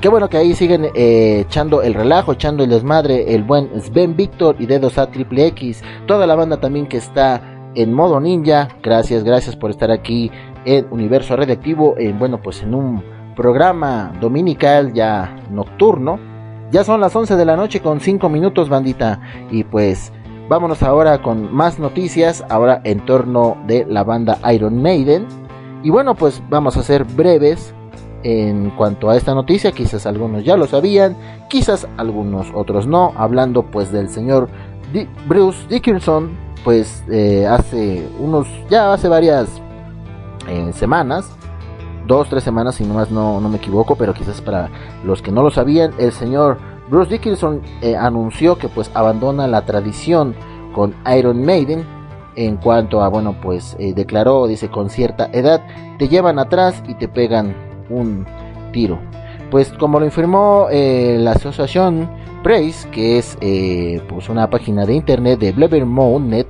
qué bueno que ahí siguen eh, echando el relajo, echando el desmadre, el buen Sven Victor y Dedos A Triple X, toda la banda también que está en modo ninja. Gracias, gracias por estar aquí en Universo Radioactivo, en bueno, pues en un programa dominical ya nocturno. Ya son las 11 de la noche con 5 minutos, bandita. Y pues vámonos ahora con más noticias, ahora en torno de la banda Iron Maiden. Y bueno, pues vamos a ser breves en cuanto a esta noticia, quizás algunos ya lo sabían, quizás algunos otros no, hablando pues del señor Bruce Dickinson, pues eh, hace unos, ya hace varias eh, semanas, dos, tres semanas si nomás no, no me equivoco, pero quizás para los que no lo sabían, el señor Bruce Dickinson eh, anunció que pues abandona la tradición con Iron Maiden, en cuanto a, bueno, pues declaró, dice, con cierta edad, te llevan atrás y te pegan un tiro. Pues como lo informó eh, la asociación Praise, que es eh, pues una página de internet de Blabbermouth.net,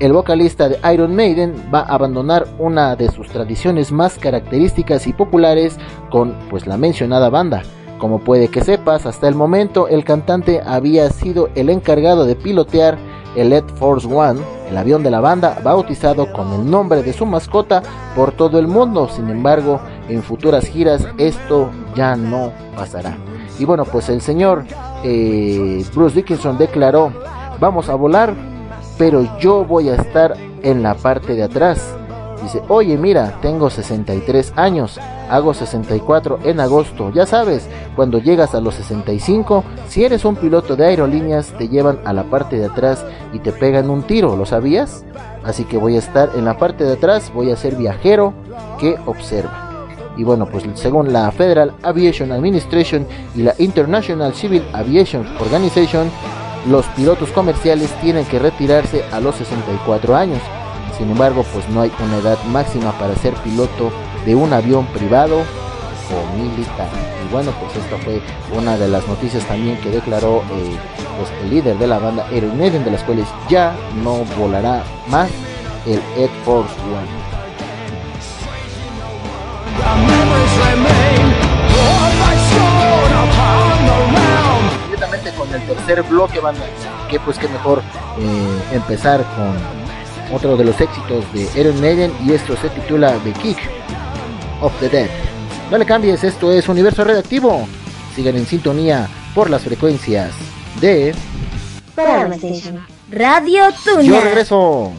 el vocalista de Iron Maiden va a abandonar una de sus tradiciones más características y populares con pues la mencionada banda. Como puede que sepas, hasta el momento el cantante había sido el encargado de pilotear el Ed Force One, el avión de la banda, bautizado con el nombre de su mascota por todo el mundo. Sin embargo, en futuras giras esto ya no pasará. Y bueno, pues el señor eh, Bruce Dickinson declaró, vamos a volar, pero yo voy a estar en la parte de atrás. Dice, oye mira, tengo 63 años, hago 64 en agosto. Ya sabes, cuando llegas a los 65, si eres un piloto de aerolíneas, te llevan a la parte de atrás y te pegan un tiro, ¿lo sabías? Así que voy a estar en la parte de atrás, voy a ser viajero que observa. Y bueno, pues según la Federal Aviation Administration y la International Civil Aviation Organization, los pilotos comerciales tienen que retirarse a los 64 años. Sin embargo, pues no hay una edad máxima para ser piloto de un avión privado o militar. Y bueno, pues esta fue una de las noticias también que declaró eh, pues, el líder de la banda Iron Maiden, de las cuales ya no volará más el Ed Force One. Directamente con el tercer bloque, banda, que pues que mejor eh, empezar con otro de los éxitos de Iron Maiden y esto se titula The Kick of the Dead. No le cambies, esto es Universo Redactivo. Sigan en sintonía por las frecuencias de. Radio Tuna. Yo regreso.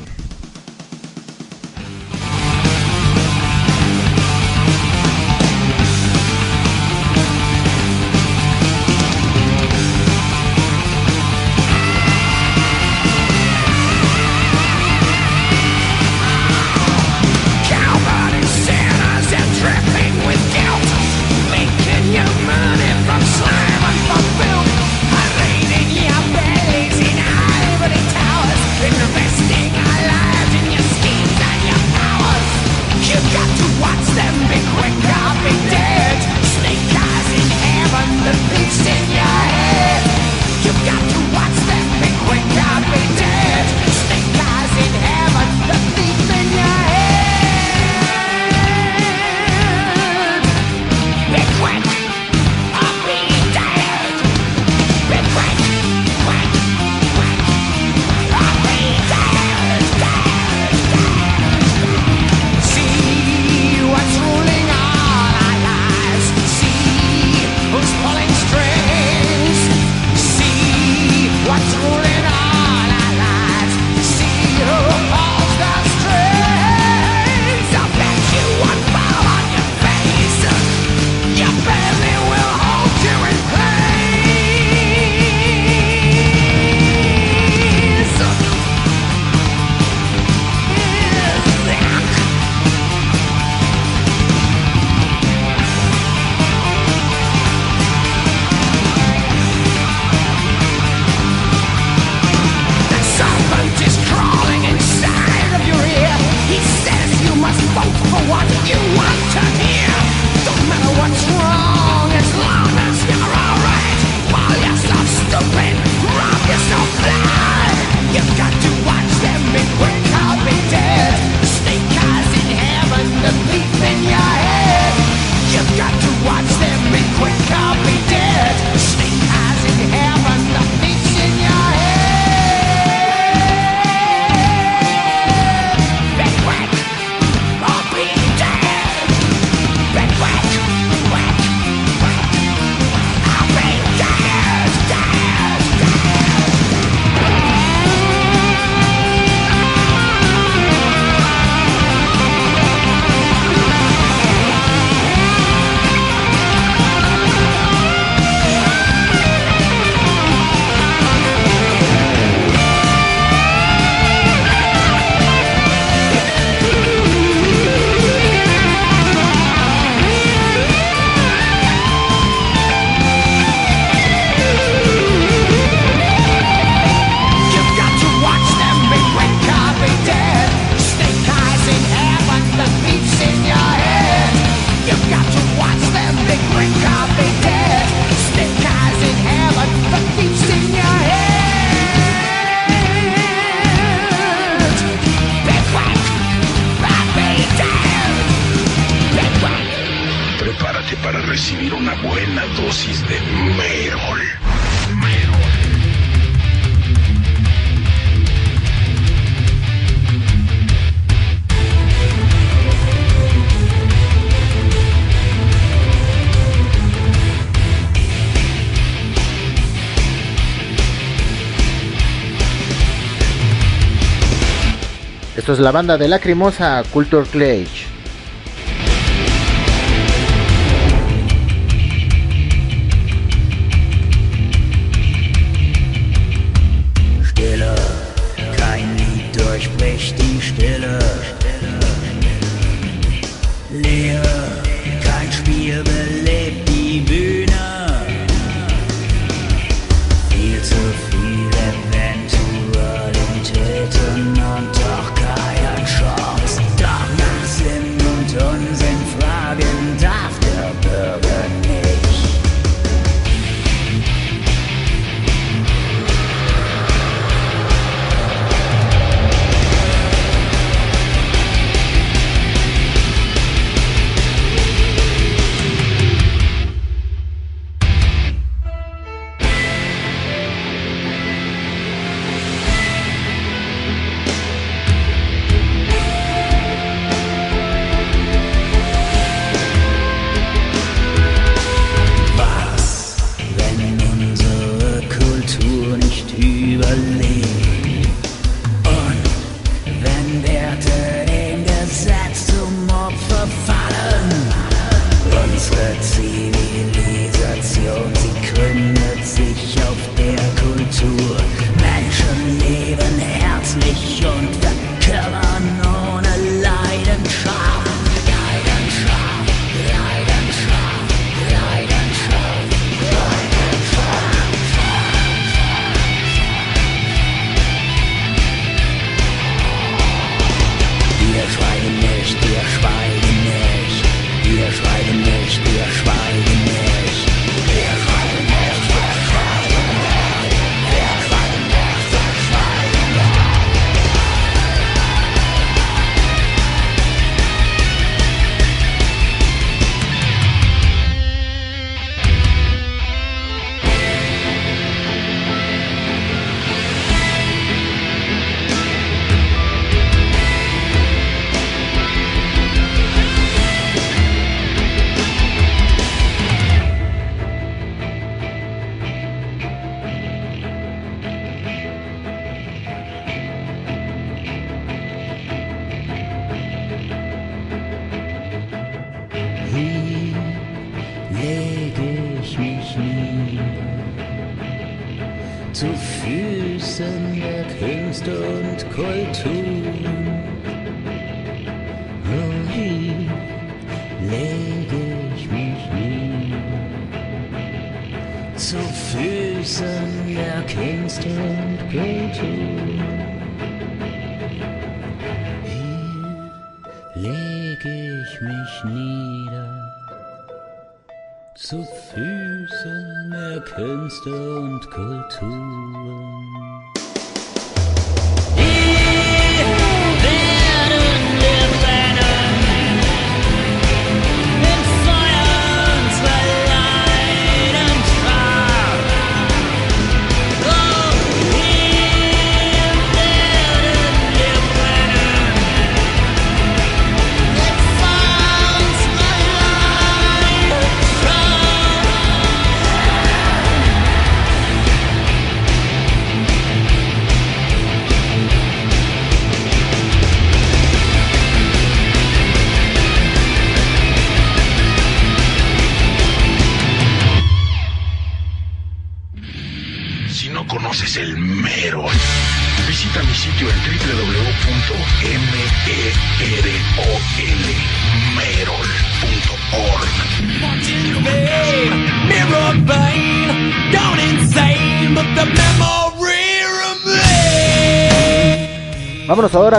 Esto es la banda de Lacrimosa Culture Clash.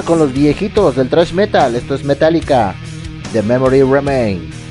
con los viejitos del thrash metal. Esto es Metallica. The Memory Remains.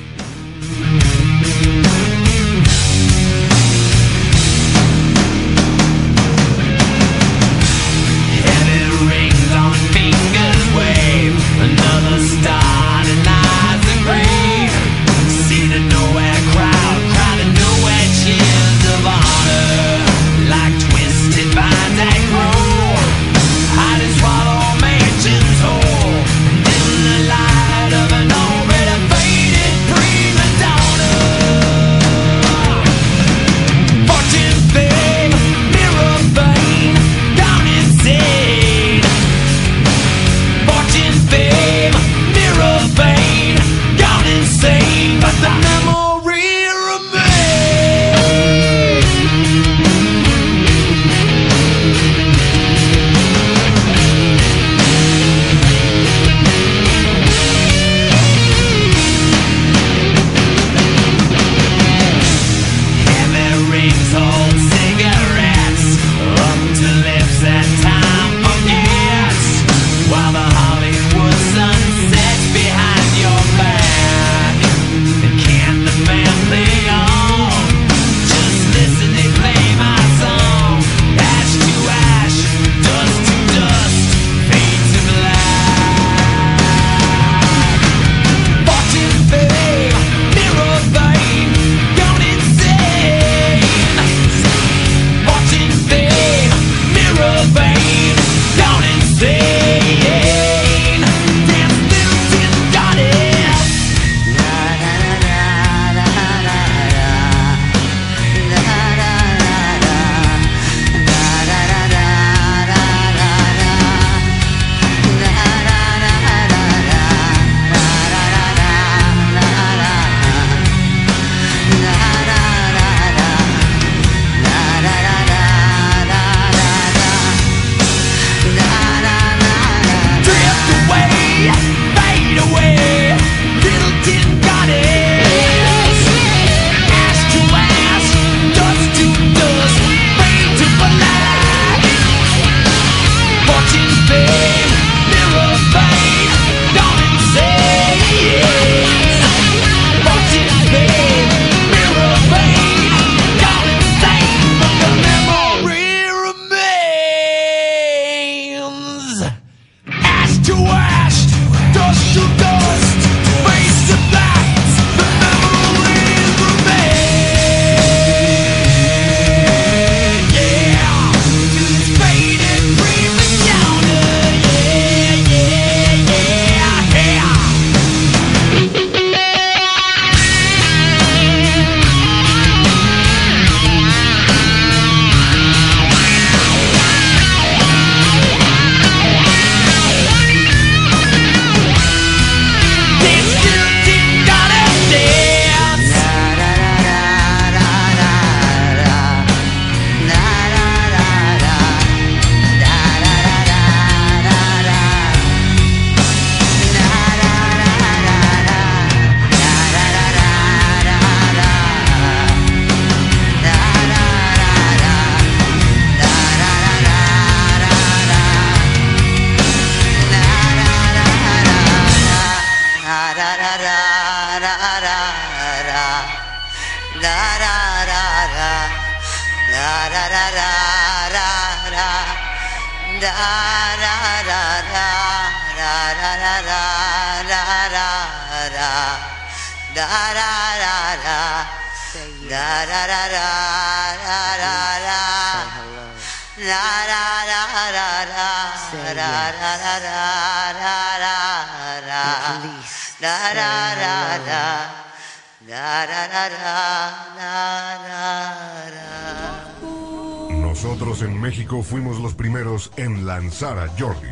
Nosotros en México fuimos los primeros en lanzar a Jordi.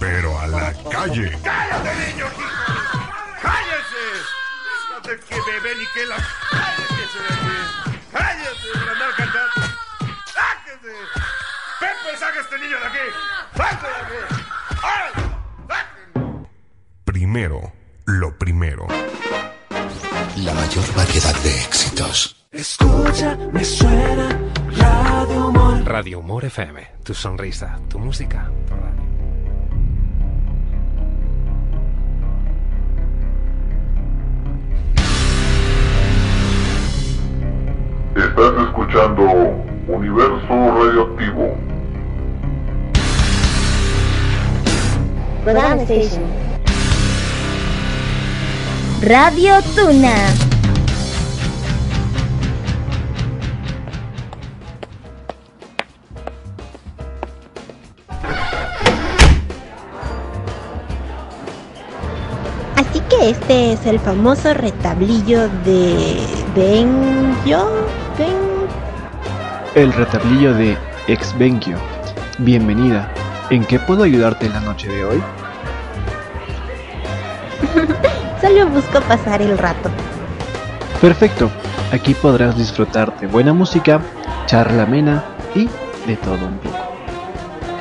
Pero a la calle. ¡Cállate, niño! Que bebé ni que la... ¡Cállese de aquí! ¡Cállese para andar cantando! ¡Sáquese! ¡Pepe, saca a este niño de aquí! ¡Sáquese de aquí! ¡Órale! Primero, lo primero. La mayor variedad de éxitos. Escucha, me suena Radio Humor. Radio Humor FM, tu sonrisa, tu música, tu radio. Estás escuchando Universo Radioactivo. Station. Radio Tuna. Así que este es el famoso retablillo de Benjo. El retablillo de Exvenkio. Bienvenida. ¿En qué puedo ayudarte la noche de hoy? Solo busco pasar el rato. Perfecto. Aquí podrás disfrutar de buena música, charla amena y de todo un poco.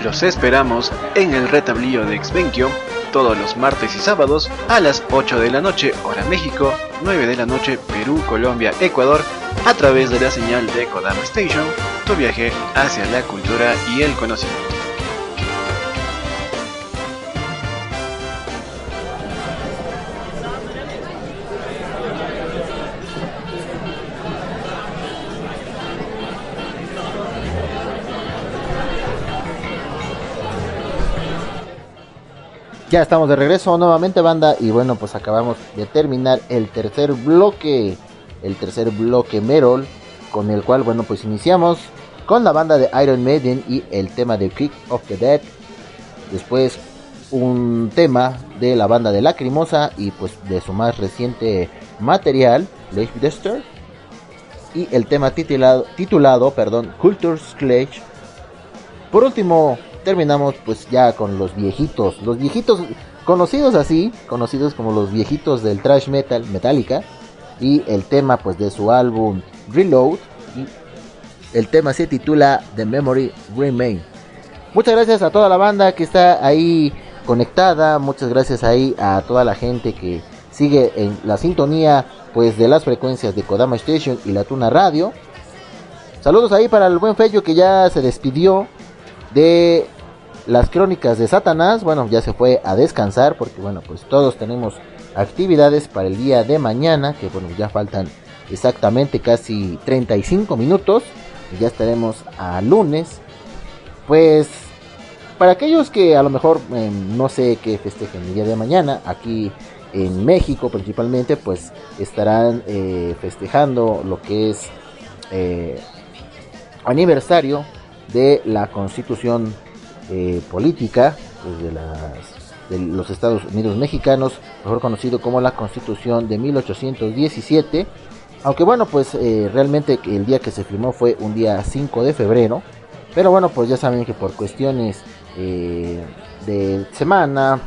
Los esperamos en el retablillo de Exvenkio todos los martes y sábados a las 8 de la noche hora México, 9 de la noche Perú, Colombia, Ecuador, a través de la señal de Kodama Station, tu viaje hacia la cultura y el conocimiento. Ya estamos de regreso nuevamente, banda. Y bueno, pues acabamos de terminar el tercer bloque. El tercer bloque Merol. Con el cual, bueno, pues iniciamos con la banda de Iron Maiden y el tema de Kick of the Dead. Después un tema de la banda de Lacrimosa y pues de su más reciente material, Lake Duster. Y el tema titulado, titulado perdón, Culture's Clash. Por último, terminamos pues ya con los viejitos, los viejitos conocidos así, conocidos como los viejitos del thrash metal, Metallica, y el tema pues de su álbum Reload, y el tema se titula The Memory Remain. Muchas gracias a toda la banda que está ahí conectada, muchas gracias ahí a toda la gente que sigue en la sintonía pues de las frecuencias de Kodama Station y la Tuna Radio. Saludos ahí para el buen Fello que ya se despidió de las crónicas de Satanás. Bueno, ya se fue a descansar porque bueno, pues todos tenemos actividades para el día de mañana, que bueno, ya faltan exactamente casi 35 minutos y ya estaremos a lunes. Pues para aquellos que a lo mejor eh, no sé qué festejen el día de mañana, aquí en México principalmente, pues estarán eh, festejando lo que es eh, aniversario de la constitución eh, política pues, de, las, de los Estados Unidos mexicanos, mejor conocido como la constitución de 1817. Aunque bueno, pues eh, realmente el día que se firmó fue un día 5 de febrero. Pero bueno, pues ya saben que por cuestiones eh, de semana,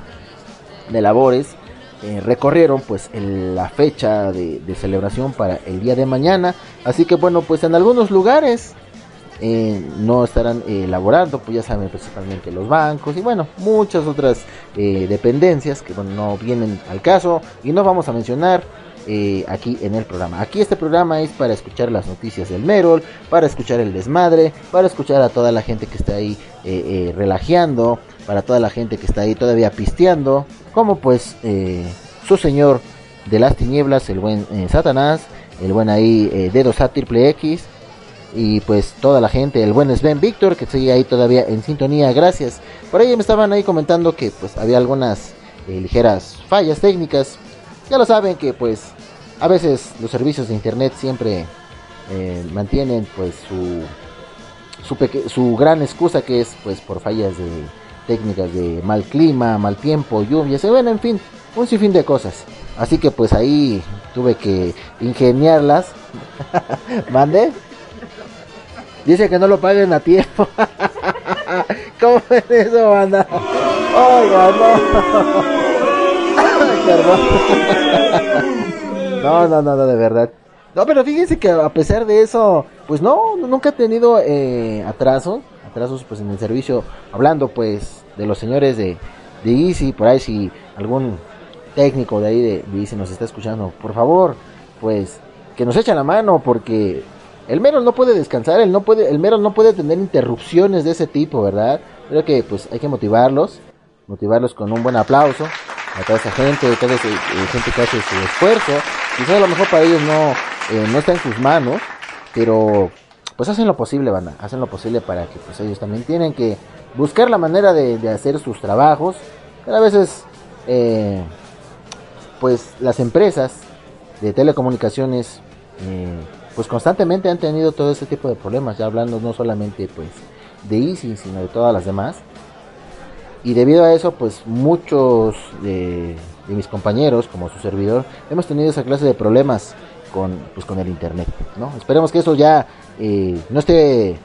de labores, eh, recorrieron pues el- la fecha de, de celebración para el día de mañana. Así que bueno, pues en algunos lugares eh, no estarán eh, elaborando, pues ya saben, principalmente los bancos y bueno, muchas otras eh, dependencias que bueno, no vienen al caso y no vamos a mencionar eh, aquí en el programa. Aquí este programa es para escuchar las noticias del Merol, para escuchar el desmadre, para escuchar a toda la gente que está ahí eh, eh, relajeando, para toda la gente que está ahí todavía pisteando, como pues eh, su señor de las tinieblas, el buen eh, Satanás, el buen ahí eh, Dedos A Triple X y pues toda la gente, el buen Sven Víctor que sigue ahí todavía en sintonía, gracias. Por ahí me estaban ahí comentando que pues había algunas eh, ligeras fallas técnicas. Ya lo saben que pues a veces los servicios de internet siempre eh, mantienen pues su su, su gran excusa que es pues por fallas de técnicas de mal clima, mal tiempo, lluvias, eh, bueno, en fin, un sinfín de cosas. Así que pues ahí tuve que ingeniarlas. ¿Mande? Dice que no lo paguen a tiempo. ¿Cómo es eso, banda? Oiga, no. No, no, no, no, de verdad. No, pero fíjense que a pesar de eso, pues no, nunca he tenido eh, atrasos, atrasos pues en el servicio, hablando pues de los señores de, de Easy, por ahí si algún técnico de ahí de, de Easy nos está escuchando, por favor, pues que nos echen la mano porque el Merol no puede descansar, el no puede, el Merol no puede tener interrupciones de ese tipo, ¿verdad? Creo que pues hay que motivarlos, motivarlos con un buen aplauso a toda esa gente, toda esa eh, gente que hace su esfuerzo. Quizás a lo mejor para ellos no, eh, no está en sus manos, pero pues hacen lo posible, banda, hacen lo posible para que pues ellos también tienen que buscar la manera de, de hacer sus trabajos. Pero a veces, eh, pues las empresas de telecomunicaciones, eh, pues constantemente han tenido todo ese tipo de problemas, ya hablando no solamente pues de Easy, sino de todas las demás. Y debido a eso, pues muchos de, de mis compañeros, como su servidor, hemos tenido esa clase de problemas con, pues, con el internet, ¿no? Esperemos que eso ya eh, no esté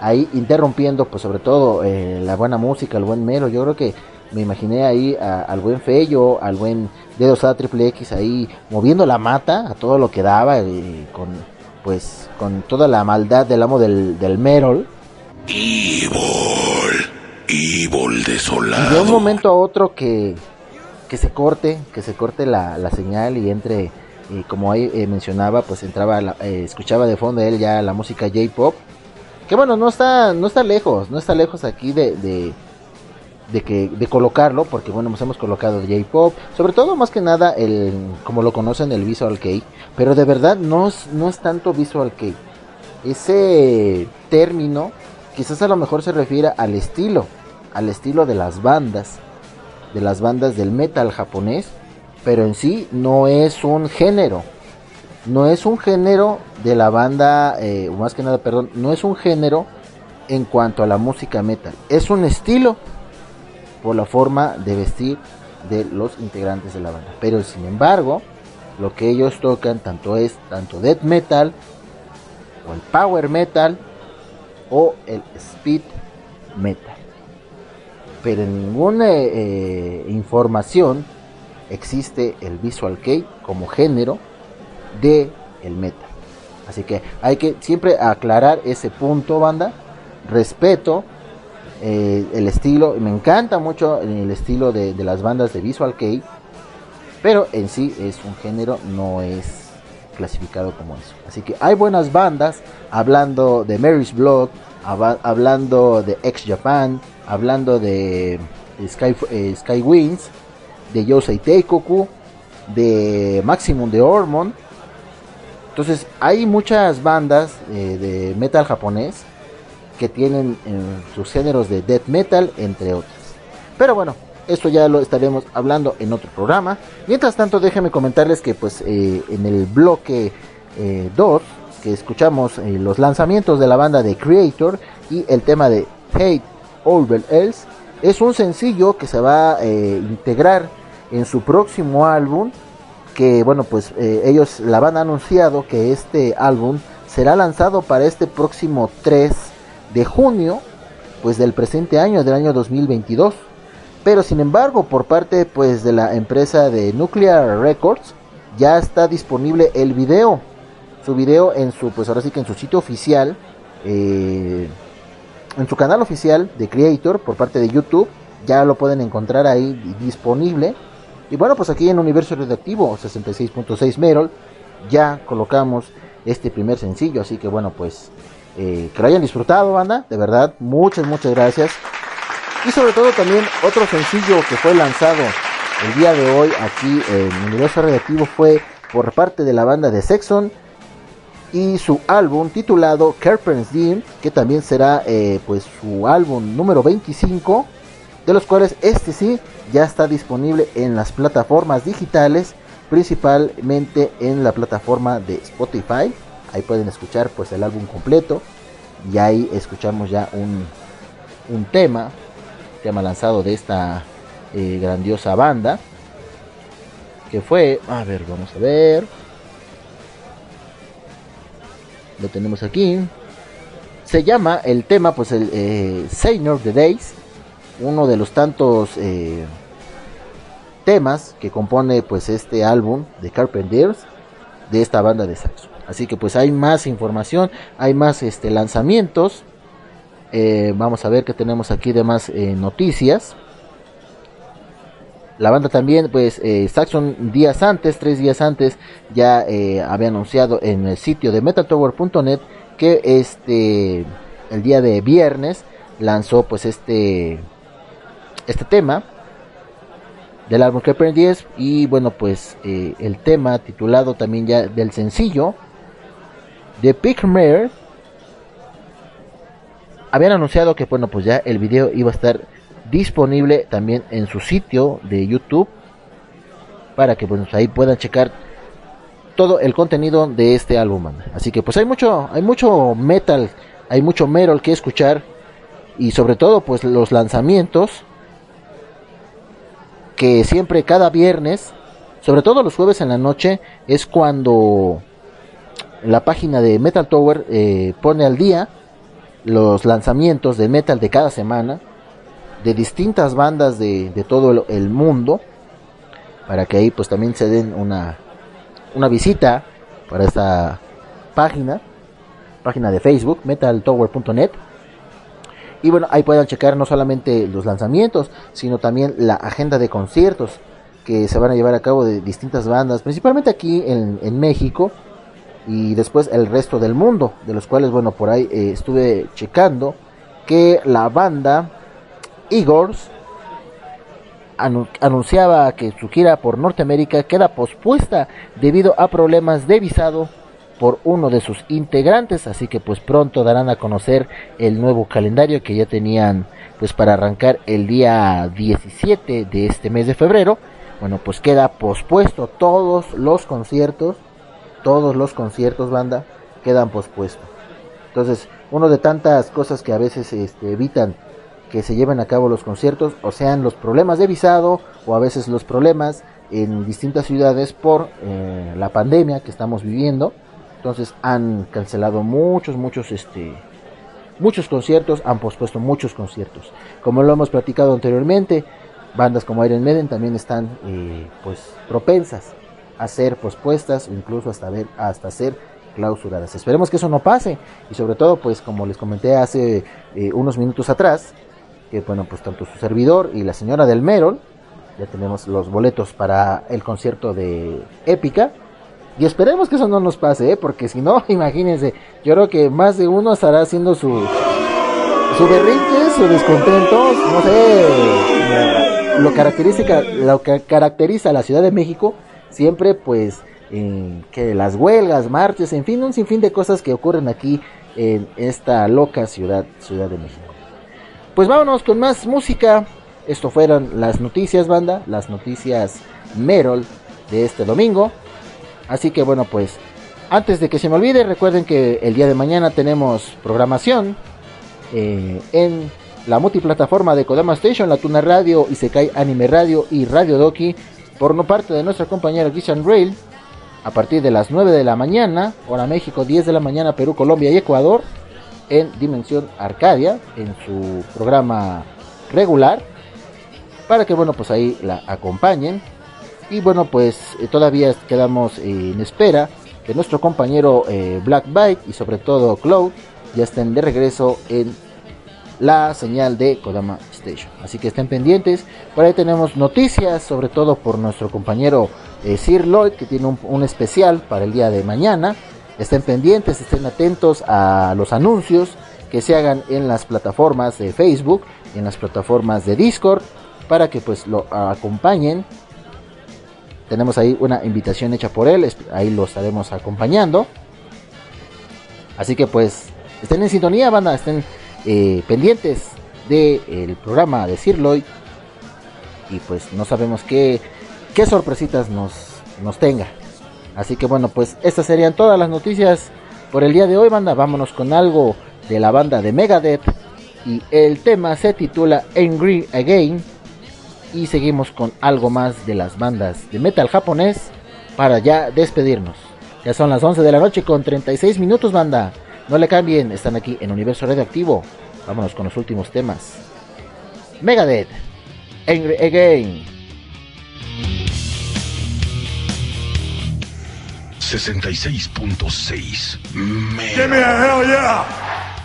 ahí interrumpiendo, pues sobre todo eh, la buena música, el buen mero. Yo creo que me imaginé ahí a- al buen Fello, al buen Dedos A Triple X ahí moviendo la mata a todo lo que daba, eh, con pues con toda la maldad del amo del, del Merol. Evil Y de desolado. un momento a otro que, que se corte, que se corte la, la señal y entre, eh, como ahí eh, mencionaba, pues entraba, la- eh, escuchaba de fondo él ya la música J-pop. Que bueno, no está, no está lejos, no está lejos aquí de, de, de que, de colocarlo, porque bueno, nos hemos colocado J-pop, sobre todo más que nada el, como lo conocen, el Visual Kei, pero de verdad no es, no es tanto Visual Kei. Ese término quizás a lo mejor se refiere al estilo, al estilo de las bandas, de las bandas del metal japonés, pero en sí no es un género, no es un género de la banda, eh, más que nada, perdón, no es un género en cuanto a la música metal, es un estilo por la forma de vestir de los integrantes de la banda, pero sin embargo, lo que ellos tocan tanto es tanto death metal o el power metal o el speed metal. Pero en ninguna eh, información existe el visual kei como género de el metal. Así que hay que siempre aclarar ese punto, banda. Respeto eh, el estilo, me encanta mucho el estilo de, las bandas de visual kei, pero en sí es un género, no es clasificado como eso. Así que hay buenas bandas, hablando de Mary's Blood, hablando de X Japan, hablando de Sky, eh, Sky Winds, de Yosei Teikoku, de Maximum de Hormone. Entonces hay muchas bandas eh, de metal japonés que tienen eh, sus géneros de death metal, entre otras. Pero bueno, esto ya lo estaremos hablando en otro programa. Mientras tanto, déjenme comentarles que pues eh, en el bloque 2, que escuchamos eh, los lanzamientos de la banda de Creator y el tema de Hate Over Else, es un sencillo que se va a eh, integrar en su próximo álbum que bueno pues eh, ellos la van anunciado que este álbum será lanzado para este próximo 3 de junio pues del presente año del año 2022 pero sin embargo por parte pues de la empresa de Nuclear Records ya está disponible el video. Su video en su pues ahora sí que en su sitio oficial eh, en su canal oficial de Creator por parte de YouTube ya lo pueden encontrar ahí disponible. Y bueno, pues aquí en Universo Redactivo 66.6 Merol ya colocamos este primer sencillo. Así que bueno, pues eh, que lo hayan disfrutado, banda. De verdad, muchas, muchas gracias. Y sobre todo también otro sencillo que fue lanzado el día de hoy aquí en Universo Radioactivo fue por parte de la banda de Sexon y su álbum titulado Carpenter's Dream, que también será eh, pues su álbum número 25, de los cuales este sí ya está disponible en las plataformas digitales, principalmente en la plataforma de Spotify. Ahí pueden escuchar pues el álbum completo y ahí escuchamos ya un, un tema, tema lanzado de esta eh, grandiosa banda, que fue, a ver, vamos a ver. Lo tenemos aquí. Se llama el tema, pues el eh, of the Days, uno de los tantos eh, temas que compone pues este álbum de Carpenters de esta banda de saxo. Así que pues hay más información, hay más este lanzamientos. Eh, vamos a ver qué tenemos aquí de más eh, noticias. La banda también, pues, eh, Saxon días antes, tres días antes, ya había anunciado en el sitio de metaltower.net que este, el día de viernes, lanzó pues este, este tema del álbum Creeper 10 y bueno pues el tema titulado también ya del sencillo de Pigmare habían anunciado que bueno pues ya el video iba a estar disponible también en su sitio de YouTube para que pues ahí puedan checar todo el contenido de este álbum así que pues hay mucho hay mucho metal hay mucho metal que escuchar y sobre todo pues los lanzamientos que siempre cada viernes sobre todo los jueves en la noche es cuando la página de Metal Tower eh, pone al día los lanzamientos de metal de cada semana de distintas bandas de, todo el, el mundo para que ahí pues también se den una, una visita para esta página página de Facebook metaltower.net y bueno ahí puedan checar no solamente los lanzamientos sino también la agenda de conciertos que se van a llevar a cabo de distintas bandas principalmente aquí en, en México y después el resto del mundo de los cuales bueno por ahí eh, estuve checando que la banda anu- anunciaba que su gira por Norteamérica queda pospuesta debido a problemas de visado por uno de sus integrantes, así que pues pronto darán a conocer el nuevo calendario que ya tenían pues para arrancar el día 17 de este mes de febrero. Bueno, pues queda pospuesto todos los conciertos, todos los conciertos banda quedan pospuestos. Entonces, uno de tantas cosas que a veces este, evitan que se lleven a cabo los conciertos, o sean los problemas de visado, o a veces los problemas en distintas ciudades por eh, la pandemia que estamos viviendo. Entonces han cancelado muchos, muchos, este, muchos conciertos, han pospuesto muchos conciertos. Como lo hemos platicado anteriormente, bandas como Iron Maiden también están, eh, pues, propensas a ser pospuestas, o incluso hasta ver, hasta ser clausuradas. Esperemos que eso no pase y sobre todo, pues, como les comenté hace eh, unos minutos atrás, que bueno, pues tanto su servidor y la señora del Merol, ya tenemos los boletos para el concierto de Épica. Y esperemos que eso no nos pase, ¿eh? porque si no, imagínense, yo creo que más de uno estará haciendo su, su berrinche, su descontento, no sé, lo caracteriza, lo que caracteriza a la Ciudad de México, siempre pues eh, que las huelgas, marches, en fin, un sinfín de cosas que ocurren aquí en esta loca ciudad, Ciudad de México. Pues vámonos con más música. Esto fueron las noticias, banda, las noticias Merol de este domingo. Así que bueno, pues antes de que se me olvide, recuerden que el día de mañana tenemos programación eh, en la multiplataforma de Kodama Station, la Tuna Radio, Isekai Anime Radio y Radio Doki, por parte de nuestra compañera Gishan Rail, a partir de las 9 de la mañana, hora México, 10 de la mañana, Perú, Colombia y Ecuador, en Dimensión Arcadia, en su programa regular, para que bueno, pues ahí la acompañen. Y bueno, pues eh, todavía quedamos en espera que nuestro compañero eh, Black Bite y sobre todo Cloud ya estén de regreso en la señal de Kodama Así que estén pendientes. Por ahí tenemos noticias, sobre todo por nuestro compañero eh, Sir Lloyd, que tiene un, especial para el día de mañana. Estén pendientes, estén atentos a los anuncios que se hagan en las plataformas de Facebook, en las plataformas de Discord, para que pues lo acompañen. Tenemos ahí una invitación hecha por él, ahí lo estaremos acompañando. Así que pues estén en sintonía, banda, estén eh, pendientes del de programa Decirlo hoy. Y pues no sabemos qué, qué sorpresitas nos, nos tenga. Así que bueno, pues estas serían todas las noticias por el día de hoy, banda. Vámonos con algo de la banda de Megadeth. Y el tema se titula Angry Again. Y seguimos con algo más de las bandas de metal japonés para ya despedirnos. Ya son las 11 de la noche con 36 minutos, banda. No le cambien, están aquí en Universo Radioactivo. Vámonos con los últimos temas. Megadeth, Angry Again. 66.6 Give me a hell yeah!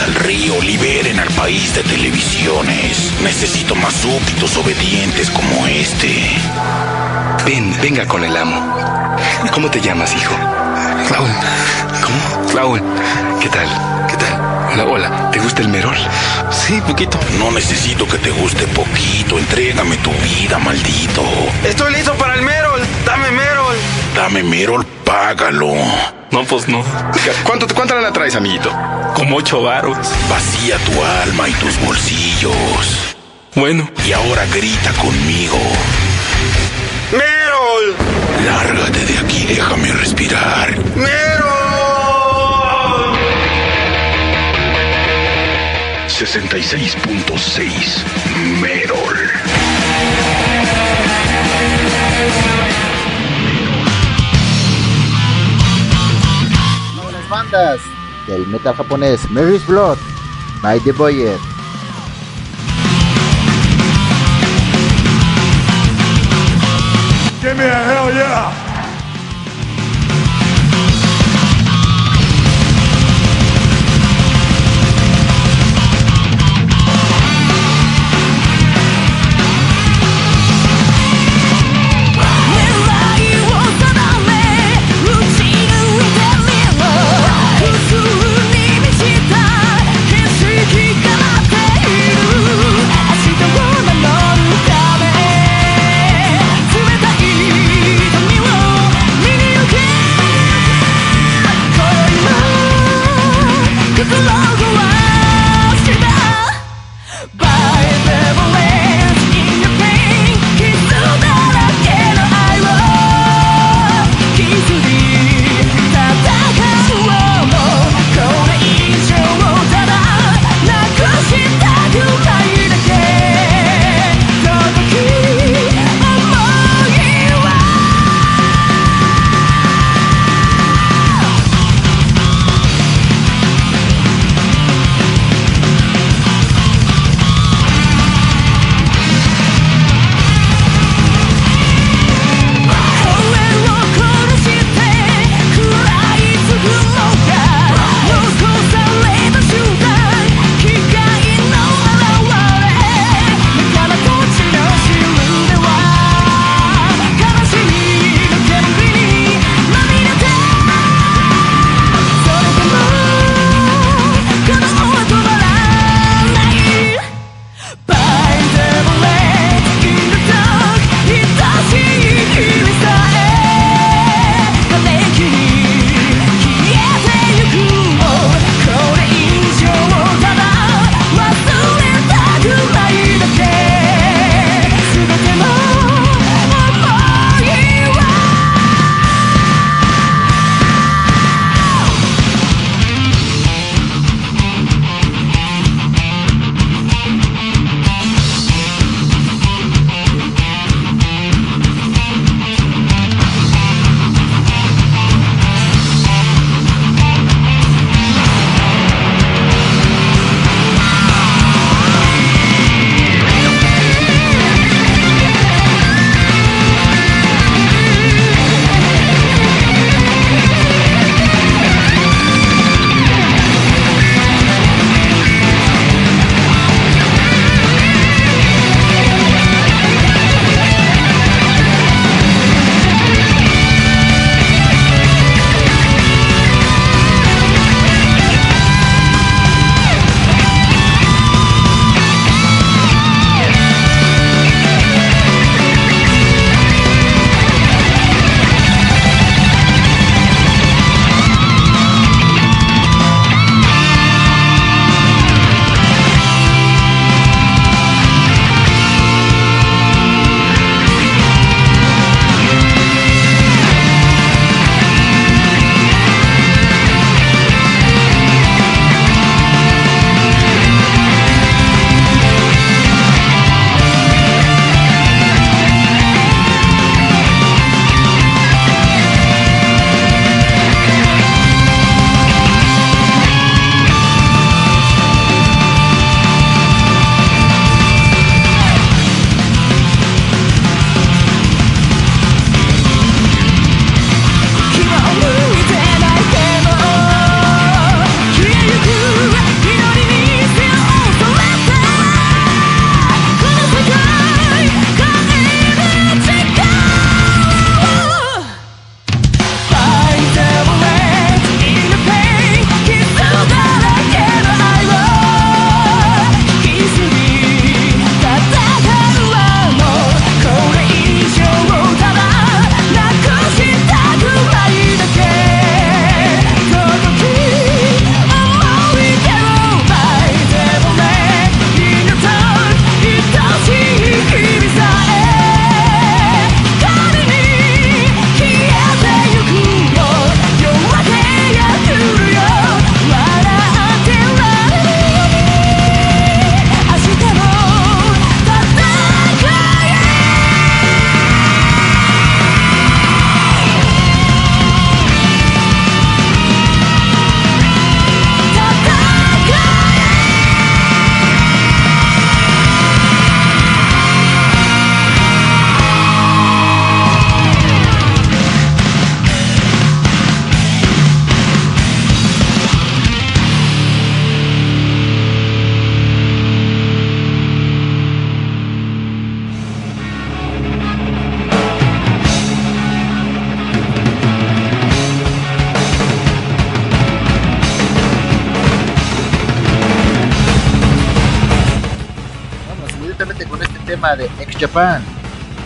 Al río, liberen al país de televisiones. Necesito más súbditos obedientes como este. Ven, venga con el amo. ¿Cómo te llamas, hijo? Raúl. ¿Cómo? Raúl. ¿Qué tal? ¿Qué tal? Hola, hola. ¿Te gusta el merol? Sí, poquito. No necesito que te guste poquito. Entrégame tu vida, maldito. Estoy listo para el merol. Dame merol. Dame merol, págalo. No, pues no. ¿Cuánto, ¿Cuánto la traes, amiguito? Como ocho varos. Vacía tu alma y tus bolsillos. Bueno. Y ahora grita conmigo. ¡Merol! Lárgate de aquí, déjame respirar. ¡Merol! 66.6 Merol. Las bandas del metal japonés Mary's Blood by The Boyer. Give me a hell yeah!「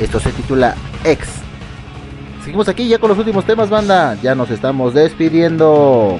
Esto se titula X. Seguimos aquí ya con los últimos temas, banda. Ya nos estamos despidiendo.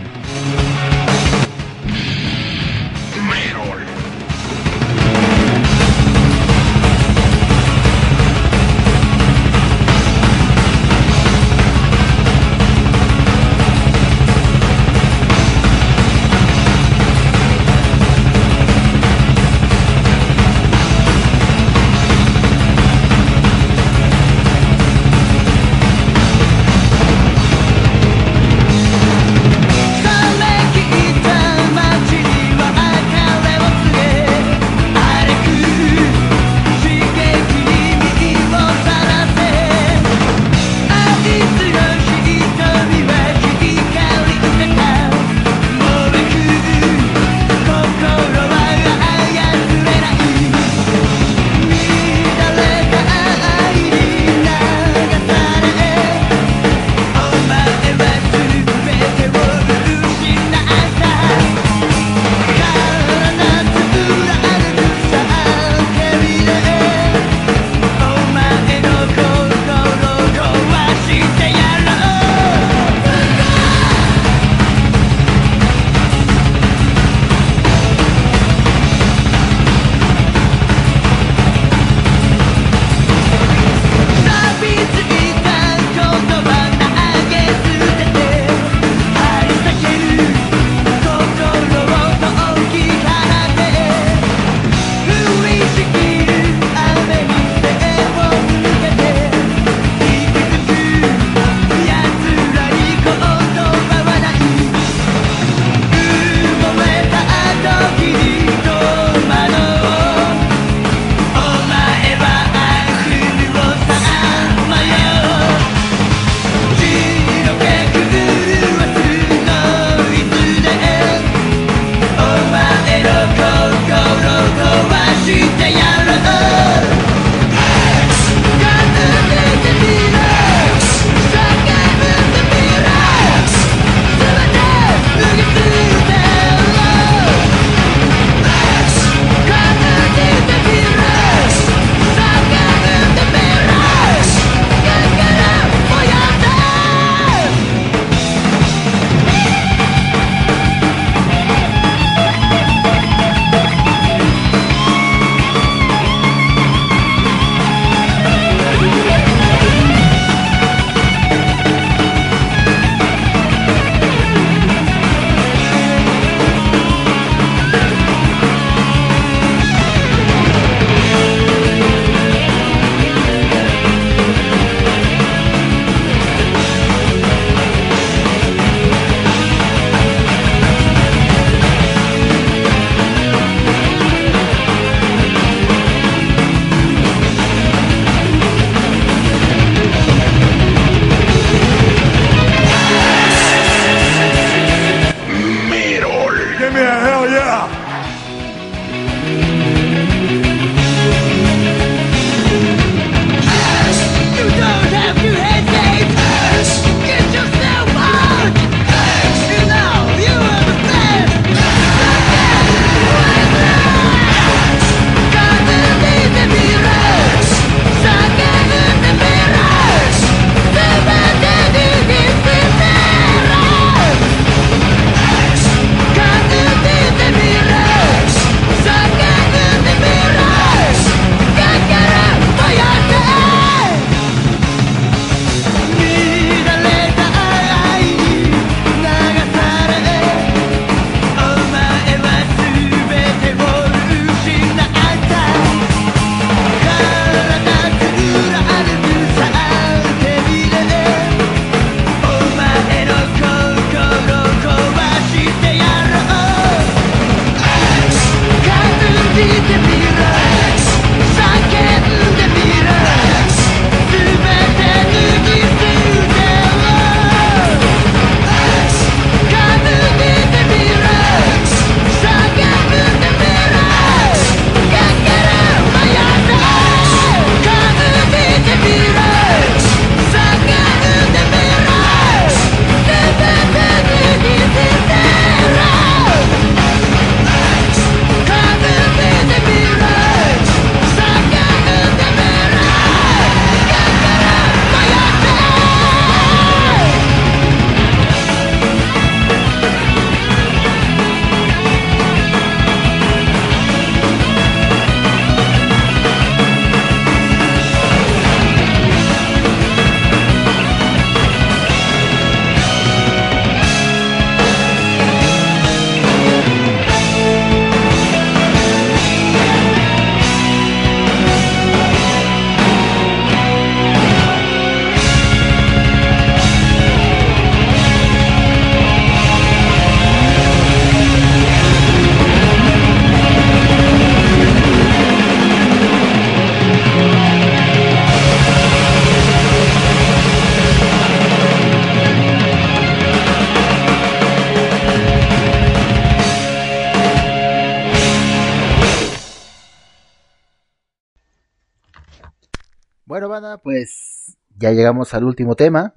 Ya llegamos al último tema.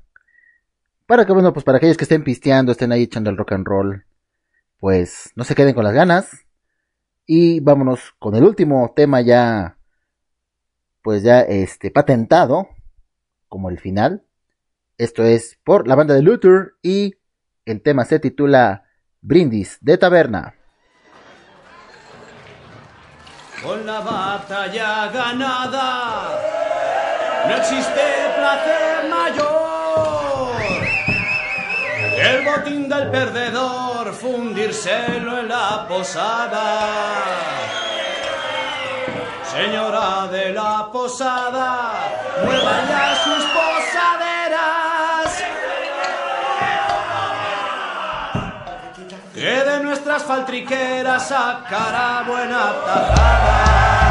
Para que, bueno, pues para aquellos que estén pisteando, estén ahí echando el rock and roll, pues no se queden con las ganas. Y vámonos con el último tema ya, pues ya este, patentado, como el final. Esto es por la banda de Luther y el tema se titula Brindis de Taberna. Con la batalla ganada, no existe placer mayor. El botín del perdedor, fundírselo en la posada. Señora de la posada, muevan ya sus posaderas. Que de nuestras faltriqueras sacará buena tajada.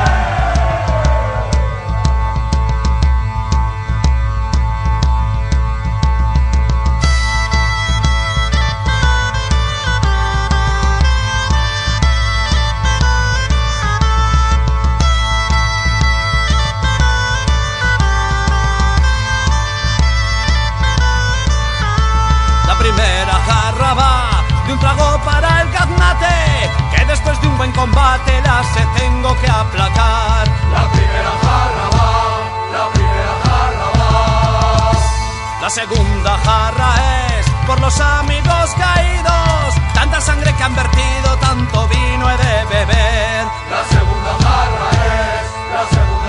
Un trago para el gaznate, que después de un buen combate la se tengo que aplacar. La primera jarra va, la primera jarra va. La segunda jarra es por los amigos caídos, tanta sangre que han vertido, tanto vino he de beber. La segunda jarra es, la segunda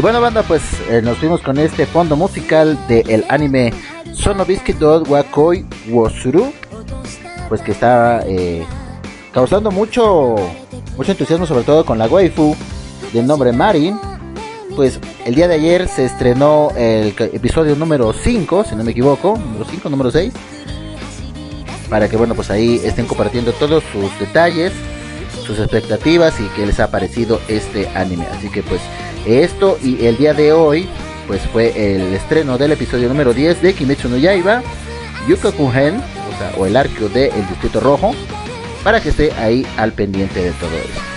Y bueno, banda, pues eh, nos fuimos con este fondo musical del anime Sonobisky Dot Wakoi Wosuru, pues que está eh, causando mucho, mucho entusiasmo, sobre todo con la waifu del nombre Marin. Pues el día de ayer se estrenó el episodio número 5, si no me equivoco, número 5, número 6, para que bueno, pues ahí estén compartiendo todos sus detalles, sus expectativas y qué les ha parecido este anime. Así que pues esto y el día de hoy pues fue el estreno del episodio número 10 de Kimetsu no Yaiba, Yukakuhen, o sea, o el arco del Distrito Rojo, para que esté ahí al pendiente de todo esto.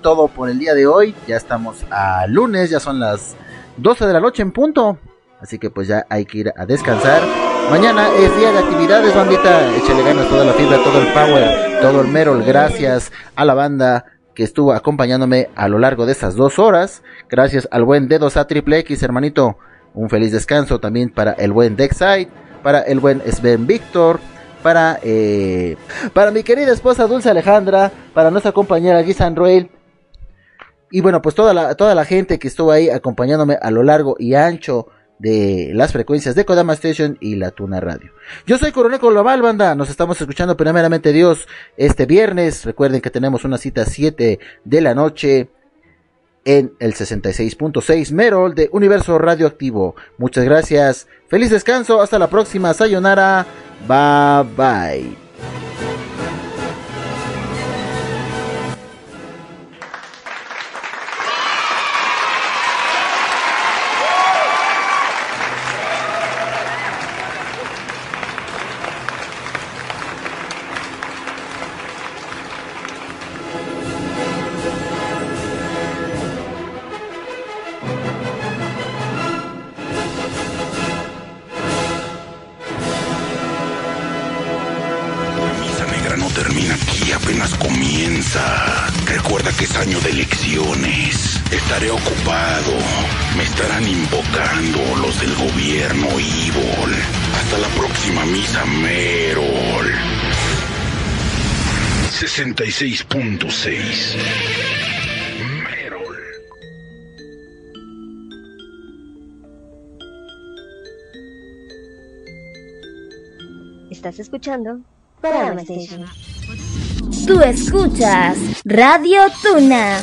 Todo por el día de hoy. Ya estamos a lunes, ya son las 12 de la noche en punto. Así que pues ya hay que ir a descansar. Mañana es día de actividades, bandita. Échale ganas toda la fibra, todo el power, todo el merol. Gracias a la banda que estuvo acompañándome a lo largo de estas dos horas. Gracias al buen Dedos a Triple X, hermanito. Un feliz descanso también para el buen Dexide, para el buen Sven Víctor, para, eh, para mi querida esposa Dulce Alejandra, para nuestra compañera Gisan Roel. Y bueno, pues toda la, toda la gente que estuvo ahí acompañándome a lo largo y ancho de las frecuencias de Kodama Station y la Tuna Radio. Yo soy Coronel Global, banda. Nos estamos escuchando primeramente Dios este viernes. Recuerden que tenemos una cita 7 de la noche en el 66.6 Merol de Universo Radioactivo. Muchas gracias. Feliz descanso. Hasta la próxima. Sayonara. Bye bye. 66.6. Estás escuchando Kodama Station. Tú escuchas Radio Tuna.